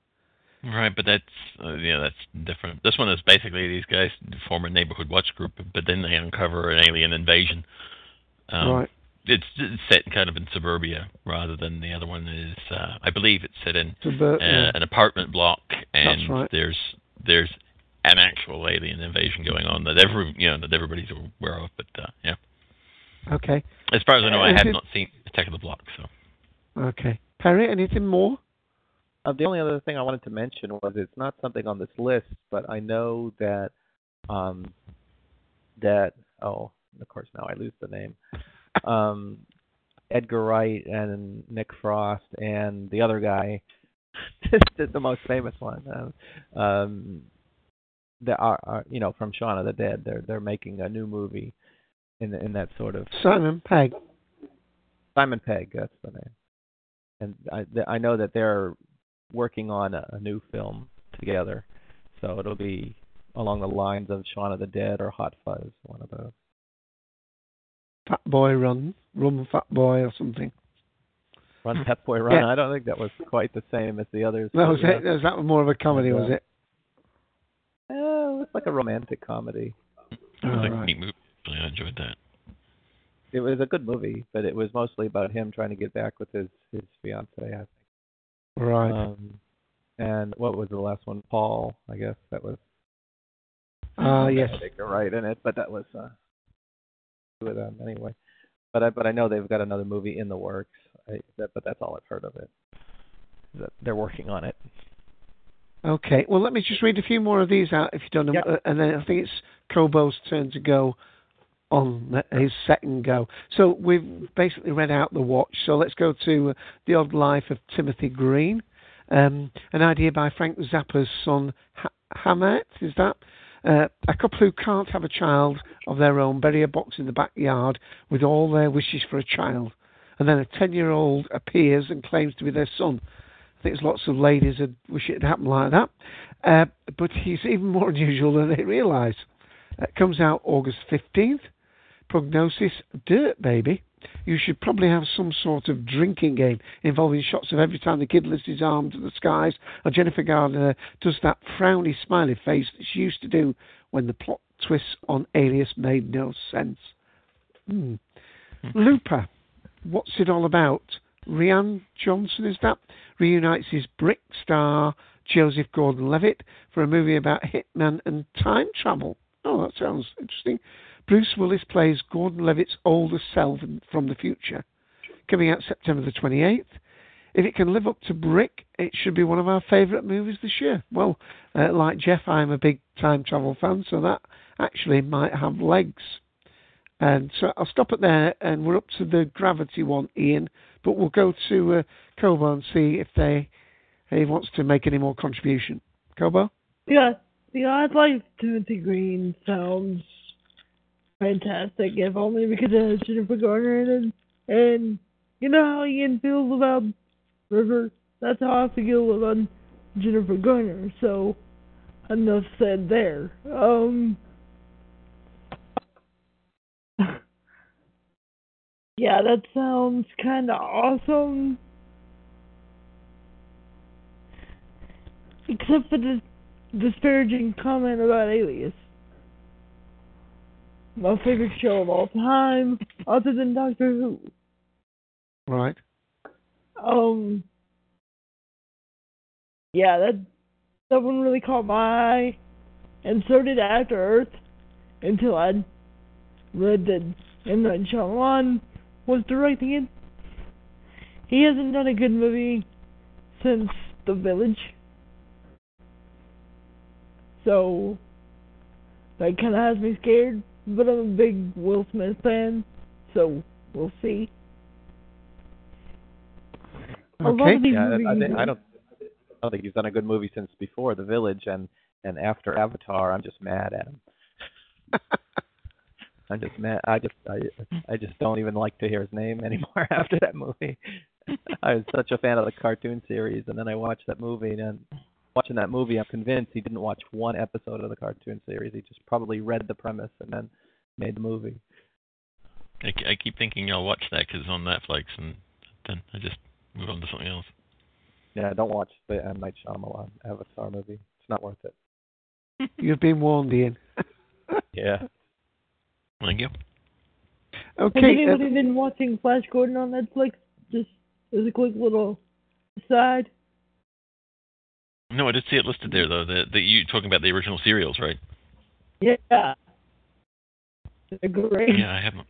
Right, but that's uh, yeah, that's different. This one is basically these guys form a neighborhood watch group, but then they uncover an alien invasion. Um, Right. It's, it's set kind of in suburbia rather than the other one is. Uh, I believe it's set in Subur- uh, yeah. an apartment block, and right. there's there's an actual alien invasion going on that every you know that everybody's aware of. But uh, yeah, Okay. as far as I know, I Is have it- not seen Attack of the Block. So Okay. Perry, anything more? Uh, the only other thing I wanted to mention was it's not something on this list, but I know that um, that oh, of course now I lose the name. Um, Edgar Wright and Nick Frost and the other guy, the, the most famous one. Um, that are, are you know from Shaun of the Dead. They're they're making a new movie in in that sort of Simon Pegg. Simon Pegg, that's the name. And I I know that they're working on a, a new film together, so it'll be along the lines of Shaun of the Dead or Hot Fuzz, one of those. Fat Boy Run. Run Fat Boy or something. Run Pet Boy Run. Yeah. I don't think that was quite the same as the others. That was yeah. it. Was that more of a comedy, was it? Eh, it's like a romantic comedy. it was like a neat movie. I enjoyed that. It was a good movie, but it was mostly about him trying to get back with his his fiance. I think. Right. Um, and what was the last one? Paul, I guess that was. Ah, yes. I think right in it, but that was uh, with them anyway. But I but I know they've got another movie in the works. I, that, but that's all I've heard of it. That they're working on it. Okay. Well, let me just read a few more of these out if you don't know, uh, and then I think it's Kobo's turn to go on his second go. So we've basically read out the watch. So let's go to uh, the odd life of Timothy Green, um, an idea by Frank Zappa's son ha- Hamet. Is that? Uh, a couple who can't have a child of their own bury a box in the backyard with all their wishes for a child, and then a ten-year-old appears and claims to be their son. I think there's lots of ladies that wish it had happened like that, uh, but he's even more unusual than they realise. It comes out August 15th. Prognosis, Dirt Baby. You should probably have some sort of drinking game involving shots of every time the kid lifts his arm to the skies or Jennifer Gardner does that frowny smiley face that she used to do when the plot twists on Alias made no sense. Hmm. Looper. What's it all about? Rian Johnson, is that? Reunites his brick star Joseph Gordon Levitt for a movie about hitman and time travel. Oh, that sounds interesting. Bruce Willis plays Gordon Levitt's older self from the future. Coming out September the 28th. If it can live up to Brick, it should be one of our favourite movies this year. Well, uh, like Jeff, I'm a big time travel fan, so that actually might have legs. And so I'll stop it there, and we're up to the Gravity one, Ian. But we'll go to uh, Kobo and see if they he wants to make any more contribution. Kobo? Yeah, the odd life Timothy Green sounds fantastic, if only because it has Jennifer Garner in it. And you know how Ian feels about River? That's how I feel about Jennifer Garner. So enough said there. Um. yeah, that sounds kind of awesome. Except for the disparaging comment about Alias my favorite show of all time, other than Doctor Who. Right. Um. Yeah, that that one really caught my eye, and so did After Earth, until I read that M Night Shyamalan was directing it. He hasn't done a good movie since The Village, so that kind of has me scared but I'm a big Will Smith fan, so we'll see. Okay. Yeah, I, think, I don't. I don't think he's done a good movie since before The Village, and and after Avatar, I'm just mad at him. I'm just mad. I just I I just don't even like to hear his name anymore after that movie. I was such a fan of the cartoon series, and then I watched that movie, and watching that movie, I'm convinced he didn't watch one episode of the cartoon series. He just probably read the premise and then made the movie. I, I keep thinking I'll watch that because it's on Netflix, and then I just move on to something else. Yeah, don't watch the M Night Shyamalan Avatar movie. It's not worth it. You've been warned, Ian. yeah. Thank you. Okay. Has anybody uh, been watching Flash Gordon on Netflix? Just as a quick little aside. No, I did see it listed there though. That the, you talking about the original serials, right? Yeah. They're great. Yeah, I haven't.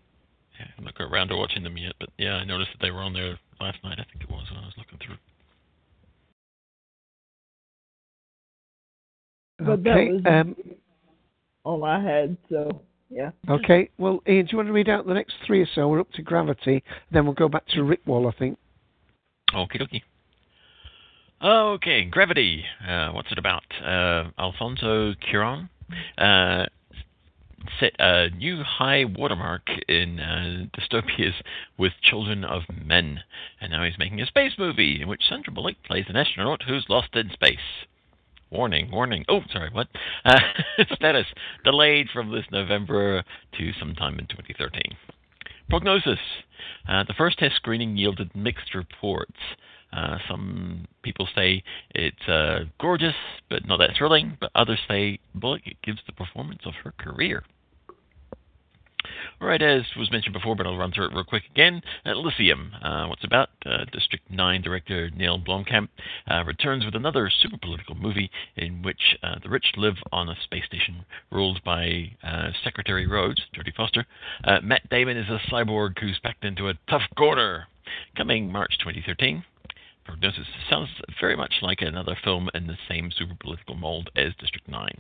Yeah, I'm not got around to watching them yet, but yeah, I noticed that they were on there last night. I think it was when I was looking through. But okay. that was um, all I had, so yeah. Okay. Well, Ian, do you want to read out the next three or so? We're up to Gravity. Then we'll go back to Rick Wall, I think. Okay, dokie. Okay, Gravity. Uh, what's it about? Uh, Alfonso Cuarón uh, set a new high watermark in uh, dystopias with Children of Men, and now he's making a space movie in which Sandra Bullock plays an astronaut who's lost in space. Warning, warning. Oh, sorry, what? Uh, status delayed from this November to sometime in 2013. Prognosis. Uh, the first test screening yielded mixed reports. Uh, some people say it's uh, gorgeous, but not that thrilling. But others say Bullock it gives the performance of her career. All right, as was mentioned before, but I'll run through it real quick again. Elysium, uh, what's about? Uh, District 9 director Neill Blomkamp uh, returns with another super political movie in which uh, the rich live on a space station ruled by uh, Secretary Rhodes, Jodie Foster. Uh, Matt Damon is a cyborg who's packed into a tough corner. Coming March 2013. Prognosis sounds very much like another film in the same super political mold as District 9.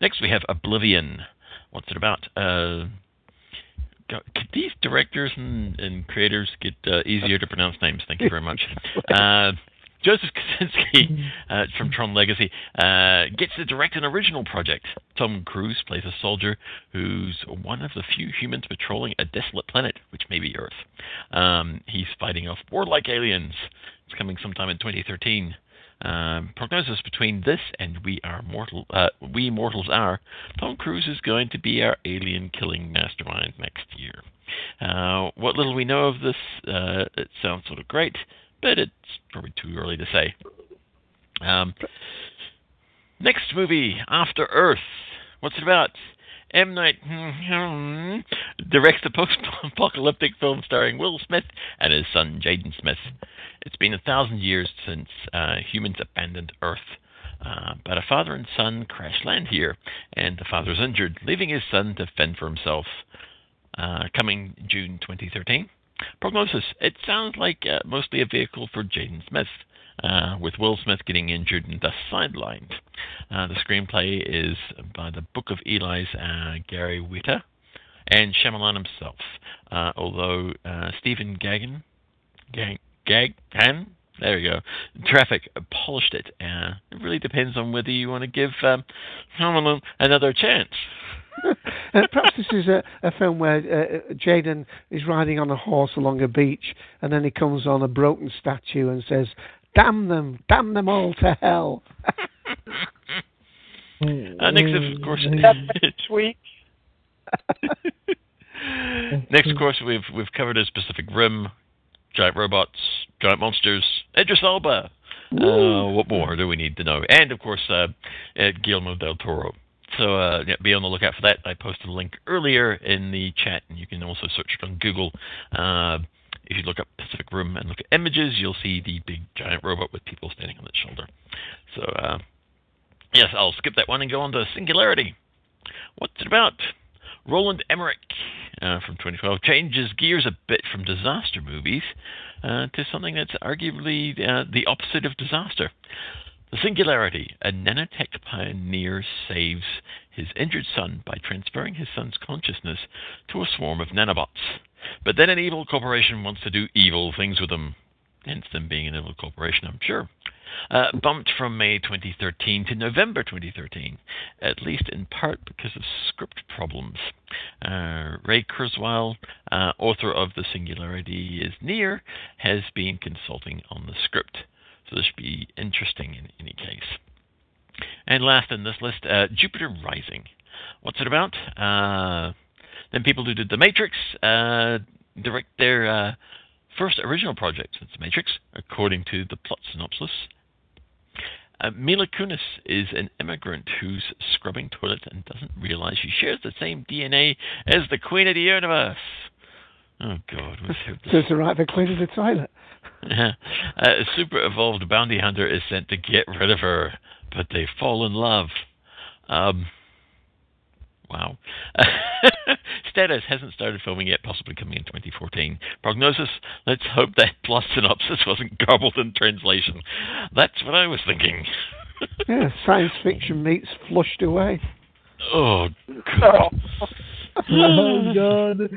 Next, we have Oblivion. What's it about? Uh, could these directors and, and creators get uh, easier to pronounce names? Thank you very much. Uh, Joseph Kosinski uh, from Tron Legacy uh, gets to direct an original project. Tom Cruise plays a soldier who's one of the few humans patrolling a desolate planet, which may be Earth. Um, he's fighting off warlike aliens. It's coming sometime in 2013. Um, prognosis between this and We Are Mortal, uh, We Mortals Are, Tom Cruise is going to be our alien killing mastermind next year. Uh, what little we know of this, uh, it sounds sort of great but it's probably too early to say. Um, next movie, After Earth. What's it about? M. Night hmm, directs a post-apocalyptic film starring Will Smith and his son Jaden Smith. It's been a thousand years since uh, humans abandoned Earth. Uh, but a father and son crash land here, and the father is injured, leaving his son to fend for himself. Uh, coming June 2013. Prognosis. It sounds like uh, mostly a vehicle for Jaden Smith, uh, with Will Smith getting injured and thus sidelined. Uh, the screenplay is by the Book of Eli's uh, Gary Whitta and Shyamalan himself, uh, although Stephen Gaghan, Gag, Gaghan, there we go. Traffic polished it. Uh, it really depends on whether you want to give um, another chance. uh, perhaps this is a, a film where uh, Jaden is riding on a horse along a beach, and then he comes on a broken statue and says, "Damn them! Damn them all to hell!" uh, next, of course, sweet. next, of course, we've we've covered a Pacific Rim, giant robots, giant monsters, Idris Elba. Uh, what more do we need to know? And of course, uh, Guillermo del Toro. So uh, yeah, be on the lookout for that. I posted a link earlier in the chat, and you can also search it on Google. Uh, if you look up Pacific Rim and look at images, you'll see the big giant robot with people standing on its shoulder. So uh, yes, I'll skip that one and go on to Singularity. What's it about? Roland Emmerich uh, from 2012 changes gears a bit from disaster movies uh, to something that's arguably uh, the opposite of disaster. The Singularity, a nanotech pioneer saves his injured son by transferring his son's consciousness to a swarm of nanobots. But then an evil corporation wants to do evil things with them. Hence them being an evil corporation, I'm sure. Uh, bumped from May 2013 to November 2013, at least in part because of script problems. Uh, Ray Kurzweil, uh, author of The Singularity is Near, has been consulting on the script. So this should be interesting in any case. And last in this list, uh, Jupiter Rising. What's it about? Uh, then people who did The Matrix uh, direct their first original project since The Matrix, according to the plot synopsis. Uh, Mila Kunis is an immigrant who's scrubbing toilets and doesn't realize she shares the same DNA as the Queen of the Universe. Oh God! so it's the right for cleaning the toilet. a super evolved bounty hunter is sent to get rid of her, but they fall in love. Um, wow. Status hasn't started filming yet, possibly coming in 2014. Prognosis, let's hope that plus synopsis wasn't garbled in translation. That's what I was thinking. yeah, science fiction meets flushed away. Oh, God. oh, God.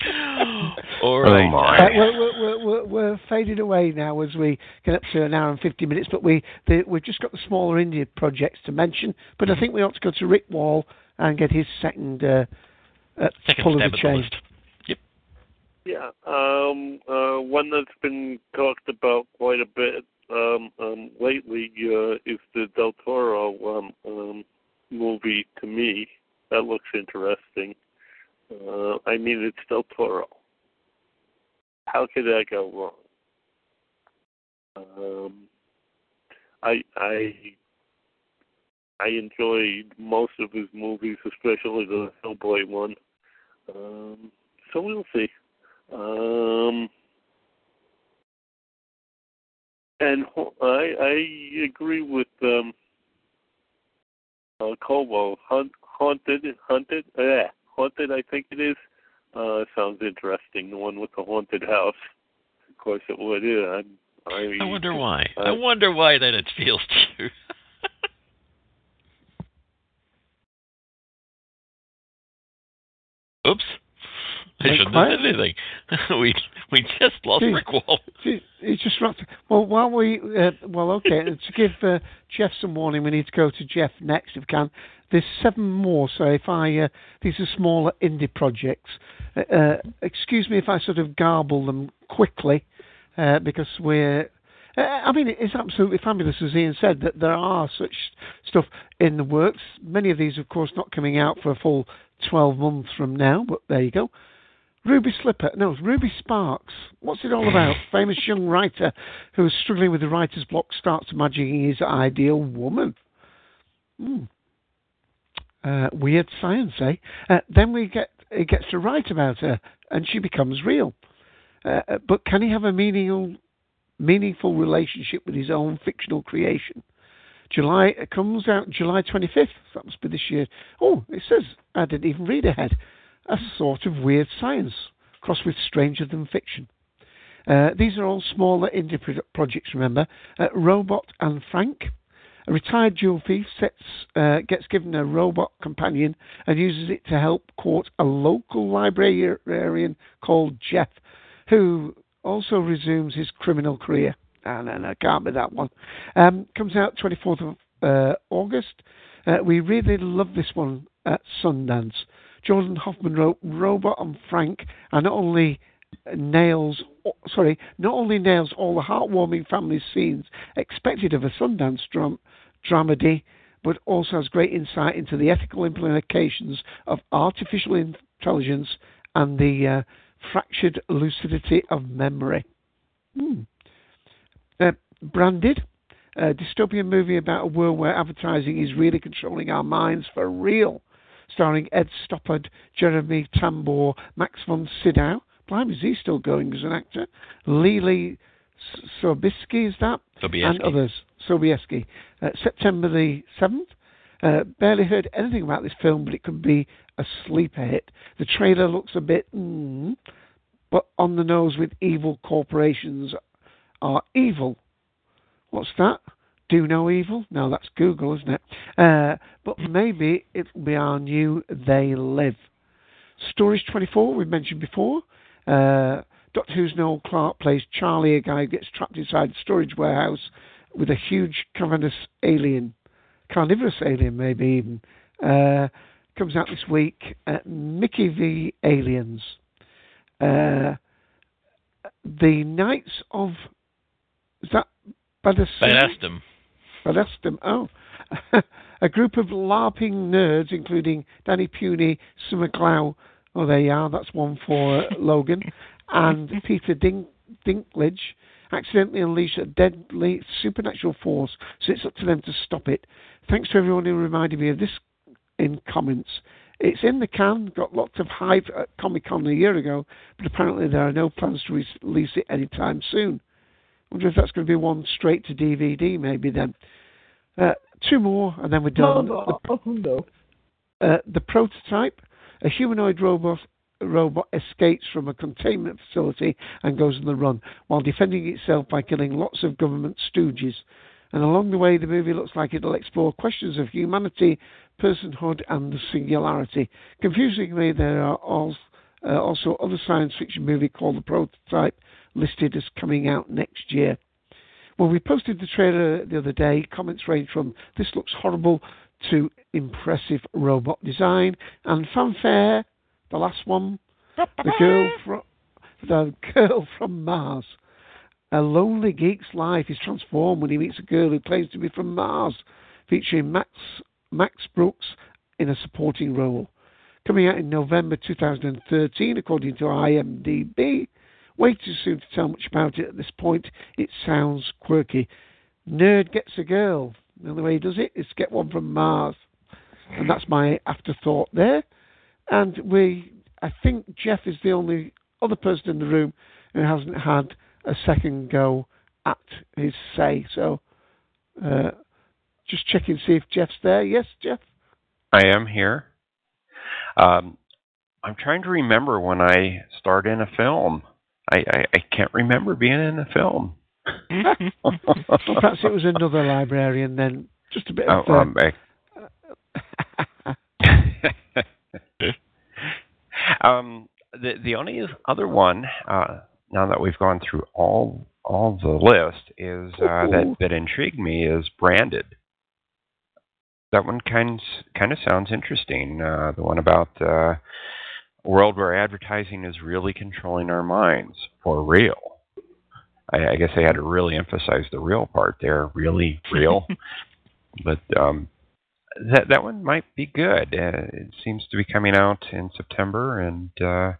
All right. Oh my. Uh, we're, we're, we're, we're fading away now as we get up to an hour and 50 minutes, but we, the, we've just got the smaller India projects to mention. But I think we ought to go to Rick Wall and get his second, uh, uh, Second pull of the at chain. list. Yep. Yeah, um, uh, one that's been talked about quite a bit um, um, lately uh, is the Del Toro um, um, movie. To me, that looks interesting. Uh, I mean, it's Del Toro. How could that go wrong? Um, I I I enjoyed most of his movies, especially the Hellboy one. Um, so we'll see. Um, and I I agree with um, uh, Como. Hunt, haunted, hunted, eh, haunted. I think it is. Uh, sounds interesting. The one with the haunted house. Of course it would. Yeah, I, I, I wonder why. I, I wonder why that it feels to you. Oops. I shouldn't quiet. have said anything. we we just lost Gee. Rick Wall. Gee, It's just right. Well, while we, uh, well, okay, to give uh, Jeff some warning, we need to go to Jeff next if we can. There's seven more, so if I, uh, these are smaller indie projects. Uh, uh, excuse me if I sort of garble them quickly, uh, because we're. Uh, I mean, it's absolutely fabulous, as Ian said, that there are such stuff in the works. Many of these, of course, not coming out for a full 12 months from now, but there you go. Ruby Slipper, no, Ruby Sparks. What's it all about? Famous young writer who is struggling with the writer's block starts imagining his ideal woman. Hmm. Uh, weird science, eh? Uh, then we get he gets to write about her, and she becomes real. Uh, uh, but can he have a meaningful, meaningful relationship with his own fictional creation? July it comes out July 25th. That must be this year. Oh, it says I didn't even read ahead. A sort of weird science crossed with stranger than fiction. Uh, these are all smaller indie projects. Remember, uh, Robot and Frank. A retired jewel thief sets, uh, gets given a robot companion and uses it to help court a local librarian called Jeff, who also resumes his criminal career. And, no, no, can't be that one. Um, comes out 24th of uh, August. Uh, we really love this one at Sundance. Jordan Hoffman wrote Robot and Frank, and not only nails, sorry, not only nails all the heartwarming family scenes expected of a Sundance dram- dramedy, but also has great insight into the ethical implications of artificial intelligence and the uh, fractured lucidity of memory. Hmm. Uh, Branded, a dystopian movie about a world where advertising is really controlling our minds for real. Starring Ed Stoppard, Jeremy Tambor, Max von Sydow. Blimey, is he still going as an actor? Leelee Sobieski, is that? Sobieski. And others. Sobieski. Uh, September the 7th. Uh, barely heard anything about this film, but it could be a sleeper hit. The trailer looks a bit, mm, but on the nose with evil corporations are evil. What's that? Do no evil? No, that's Google, isn't it? Uh, but maybe it'll be our new They Live. Storage 24, we've mentioned before. Uh, Doctor Who's Noel Clarke plays Charlie, a guy who gets trapped inside a storage warehouse with a huge cavernous alien, carnivorous alien, maybe even. Uh, comes out this week. Uh, Mickey v. Aliens. Uh, the Knights of. Is that? Badassdom. Badassdom, oh. a group of LARPing nerds, including Danny Puny, Summer Glau, oh, there you are, that's one for Logan, and Peter Dink- Dinklage, accidentally unleash a deadly supernatural force, so it's up to them to stop it. Thanks to everyone who reminded me of this in comments. It's in the can, got lots of hype at Comic Con a year ago, but apparently there are no plans to release it anytime soon. wonder if that's going to be one straight to DVD, maybe then. Uh, two more, and then we're done. No, no, no. Uh, the prototype, a humanoid robot robot escapes from a containment facility and goes on the run while defending itself by killing lots of government stooges. And along the way, the movie looks like it'll explore questions of humanity, personhood, and the singularity. Confusingly, there are also, uh, other science fiction movie called The Prototype listed as coming out next year. Well, we posted the trailer the other day. Comments range from "This looks horrible" to "Impressive robot design" and fanfare. The last one, the girl from the girl from Mars. A lonely geek's life is transformed when he meets a girl who claims to be from Mars, featuring Max Max Brooks in a supporting role. Coming out in November 2013, according to IMDb. Way too soon to tell much about it at this point. It sounds quirky. Nerd gets a girl. The only way he does it is get one from Mars. And that's my afterthought there. And we, I think Jeff is the only other person in the room who hasn't had a second go at his say. So uh, just checking to see if Jeff's there. Yes, Jeff? I am here. Um, I'm trying to remember when I starred in a film. I, I, I can't remember being in a film. perhaps it was another librarian then. Just a bit of. Oh, uh, um, um, the the only other one, uh, now that we've gone through all all the list, is uh, that that intrigued me is branded. That one kind kind of sounds interesting. Uh, the one about uh, a world where advertising is really controlling our minds for real. I, I guess they had to really emphasize the real part there, really real. but um, that that one might be good. Uh, it seems to be coming out in September, and uh,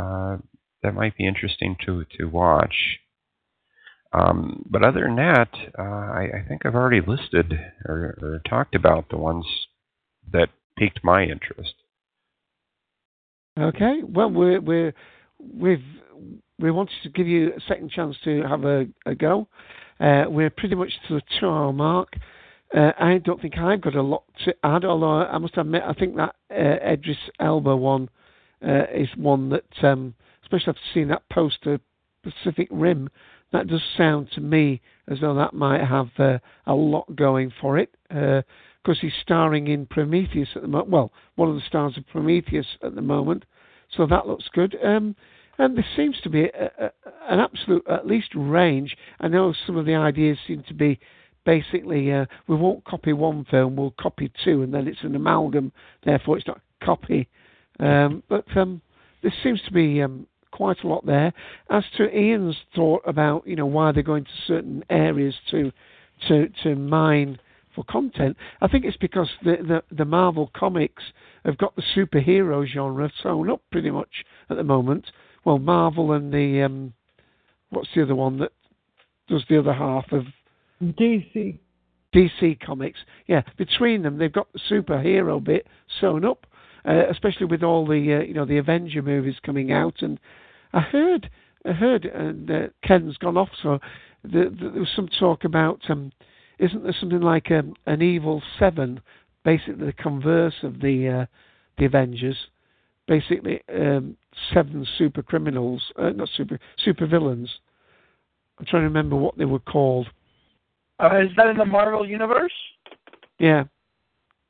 uh, that might be interesting to to watch. Um, but other than that, uh, I, I think I've already listed or, or talked about the ones that piqued my interest. Okay. Well, we're we're we've we wanted to give you a second chance to have a, a go. Uh, we're pretty much to the two-hour mark. Uh, I don't think I've got a lot to add, although I must admit I think that uh, Idris Elba one uh, is one that, um, especially after seeing that poster, Pacific Rim, that does sound to me as though that might have uh, a lot going for it. Because he's starring in Prometheus at the moment. Well, one of the stars of Prometheus at the moment. So that looks good. Um, and there seems to be a, a, an absolute, at least, range. I know some of the ideas seem to be basically uh, we won't copy one film, we'll copy two, and then it's an amalgam. Therefore, it's not copy. Um, but um, there seems to be um, quite a lot there. As to Ian's thought about you know why they're going to certain areas to to to mine for content, I think it's because the the, the Marvel comics have got the superhero genre sewn up pretty much at the moment. Well, Marvel and the um, what's the other one that does the other half of DC. DC Comics. Yeah, between them, they've got the superhero bit sewn up, uh, especially with all the uh, you know the Avenger movies coming out. And I heard, I heard, and uh, Ken's gone off. So the, the, there was some talk about, um, isn't there something like um, an Evil Seven, basically the converse of the uh, the Avengers, basically um, seven super criminals, uh, not super super villains. I'm trying to remember what they were called. Uh, is that in the Marvel universe? Yeah,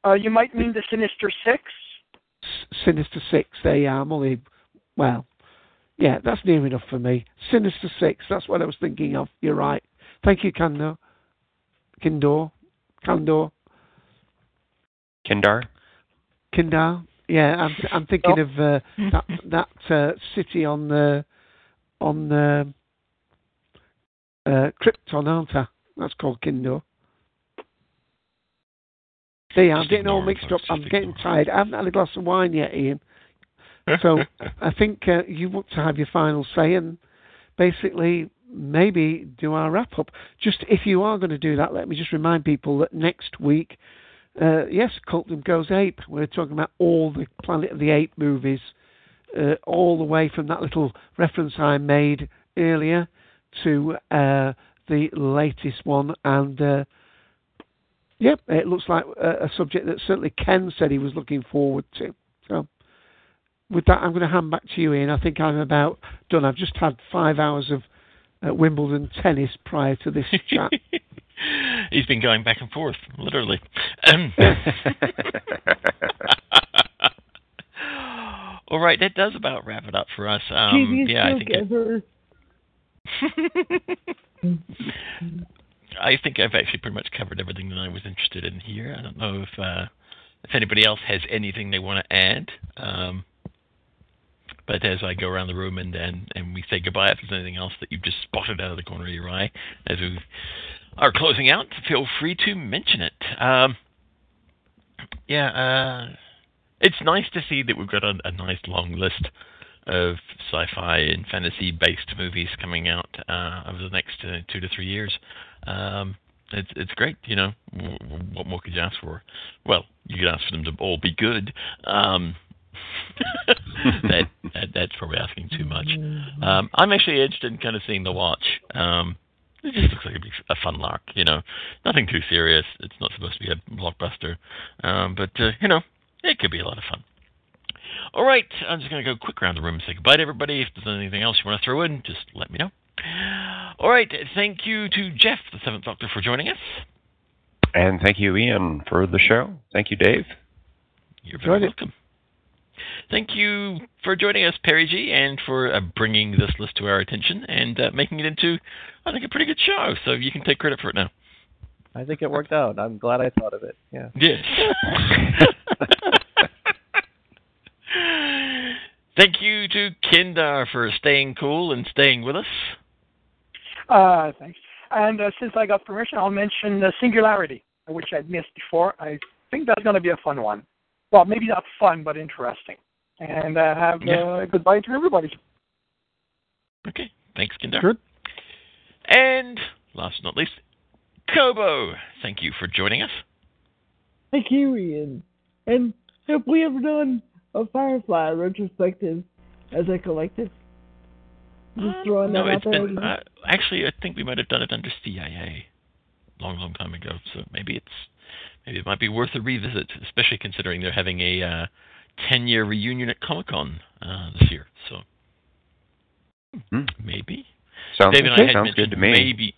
Uh, you might mean the Sinister Six. S- Sinister Six. There you are. I'm only, well, yeah, that's near enough for me. Sinister Six. That's what I was thinking of. You're right. Thank you, Kando. Kindor. Kandor. Kindar. Kindar. Yeah, I'm I'm thinking of uh, that that uh, city on the on the uh, Krypton, aren't I? That's called Kindor. See, I'm getting all mixed up. I'm getting tired. I haven't had a glass of wine yet, Ian. So I think uh, you want to have your final say and basically maybe do our wrap up. Just if you are going to do that, let me just remind people that next week, uh, yes, Cultdom Goes Ape. We're talking about all the Planet of the Ape movies, uh, all the way from that little reference I made earlier to uh, the latest one. And uh, yep, it looks like a, a subject that certainly Ken said he was looking forward to. So with that, I'm going to hand back to you, Ian. I think I'm about done. I've just had five hours of uh, Wimbledon tennis prior to this chat. He's been going back and forth, literally. Um, all right, that does about wrap it up for us. Um, Genius yeah, I think together. I think I've actually pretty much covered everything that I was interested in here. I don't know if uh, if anybody else has anything they want to add. Um, but as I go around the room and, and, and we say goodbye, if there's anything else that you've just spotted out of the corner of your eye as we are closing out, feel free to mention it. Um, yeah, uh, it's nice to see that we've got a, a nice long list of sci-fi and fantasy-based movies coming out uh, over the next uh, two to three years. Um, it's it's great, you know. What more could you ask for? Well, you could ask for them to all be good. Um, that, that that's probably asking too much. Um, I'm actually interested in kind of seeing the watch. Um, it just looks like it'd be a fun lark, you know. Nothing too serious. It's not supposed to be a blockbuster, um, but uh, you know, it could be a lot of fun. All right, I'm just going to go quick around the room and say goodbye to everybody. If there's anything else you want to throw in, just let me know. All right, thank you to Jeff, the Seventh Doctor, for joining us. And thank you, Ian, for the show. Thank you, Dave. You're very welcome. Thank you for joining us, Perry G, and for uh, bringing this list to our attention and uh, making it into, I think, a pretty good show. So you can take credit for it now. I think it worked out. I'm glad I thought of it. Yeah. Yes. Thank you to Kindar for staying cool and staying with us. Uh, thanks. And uh, since I got permission, I'll mention the Singularity, which I'd missed before. I think that's going to be a fun one. Well, maybe not fun, but interesting. And uh, have Yeah. uh, goodbye to everybody. Okay. Thanks, Kindar. Good. And last but not least, Kobo. Thank you for joining us. Thank you, Ian. And have we ever done a Firefly retrospective as a collective? Just throwing No, that out it's there. been uh, actually. I think we might have done it under CIA, long, long time ago. So maybe it's maybe it might be worth a revisit, especially considering they're having a uh, ten-year reunion at Comic Con uh, this year. So Hmm. maybe. Sounds, David and I had sounds mentioned good to me. maybe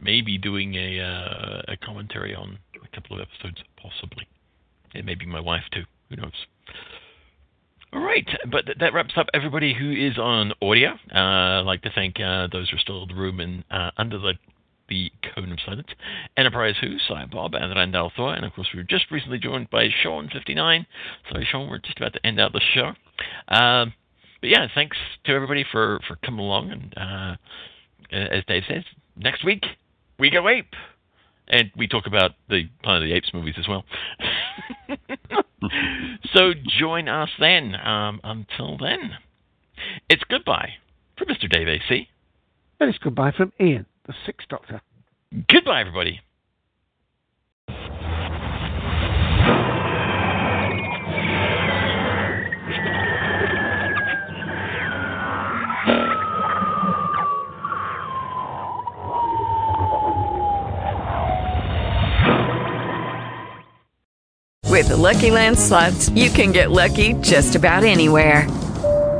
maybe doing a uh, a commentary on a couple of episodes, possibly. It may be my wife too. Who knows? All right, but th- that wraps up everybody who is on audio. Uh, I'd like to thank uh, those who are still in the room and uh, under the the cone of silence. Enterprise Who, Cy Bob, and Randall Thor, and of course we were just recently joined by Sean59. Sorry, Sean, we're just about to end out the show. Um, but yeah, thanks to everybody for, for coming along. And uh, as Dave says, next week we go ape, and we talk about the Planet of the Apes movies as well. so join us then. Um, until then, it's goodbye from Mr. Dave AC. And it's goodbye from Ian, the Sixth Doctor. Goodbye, everybody. With the Lucky Land slots, you can get lucky just about anywhere.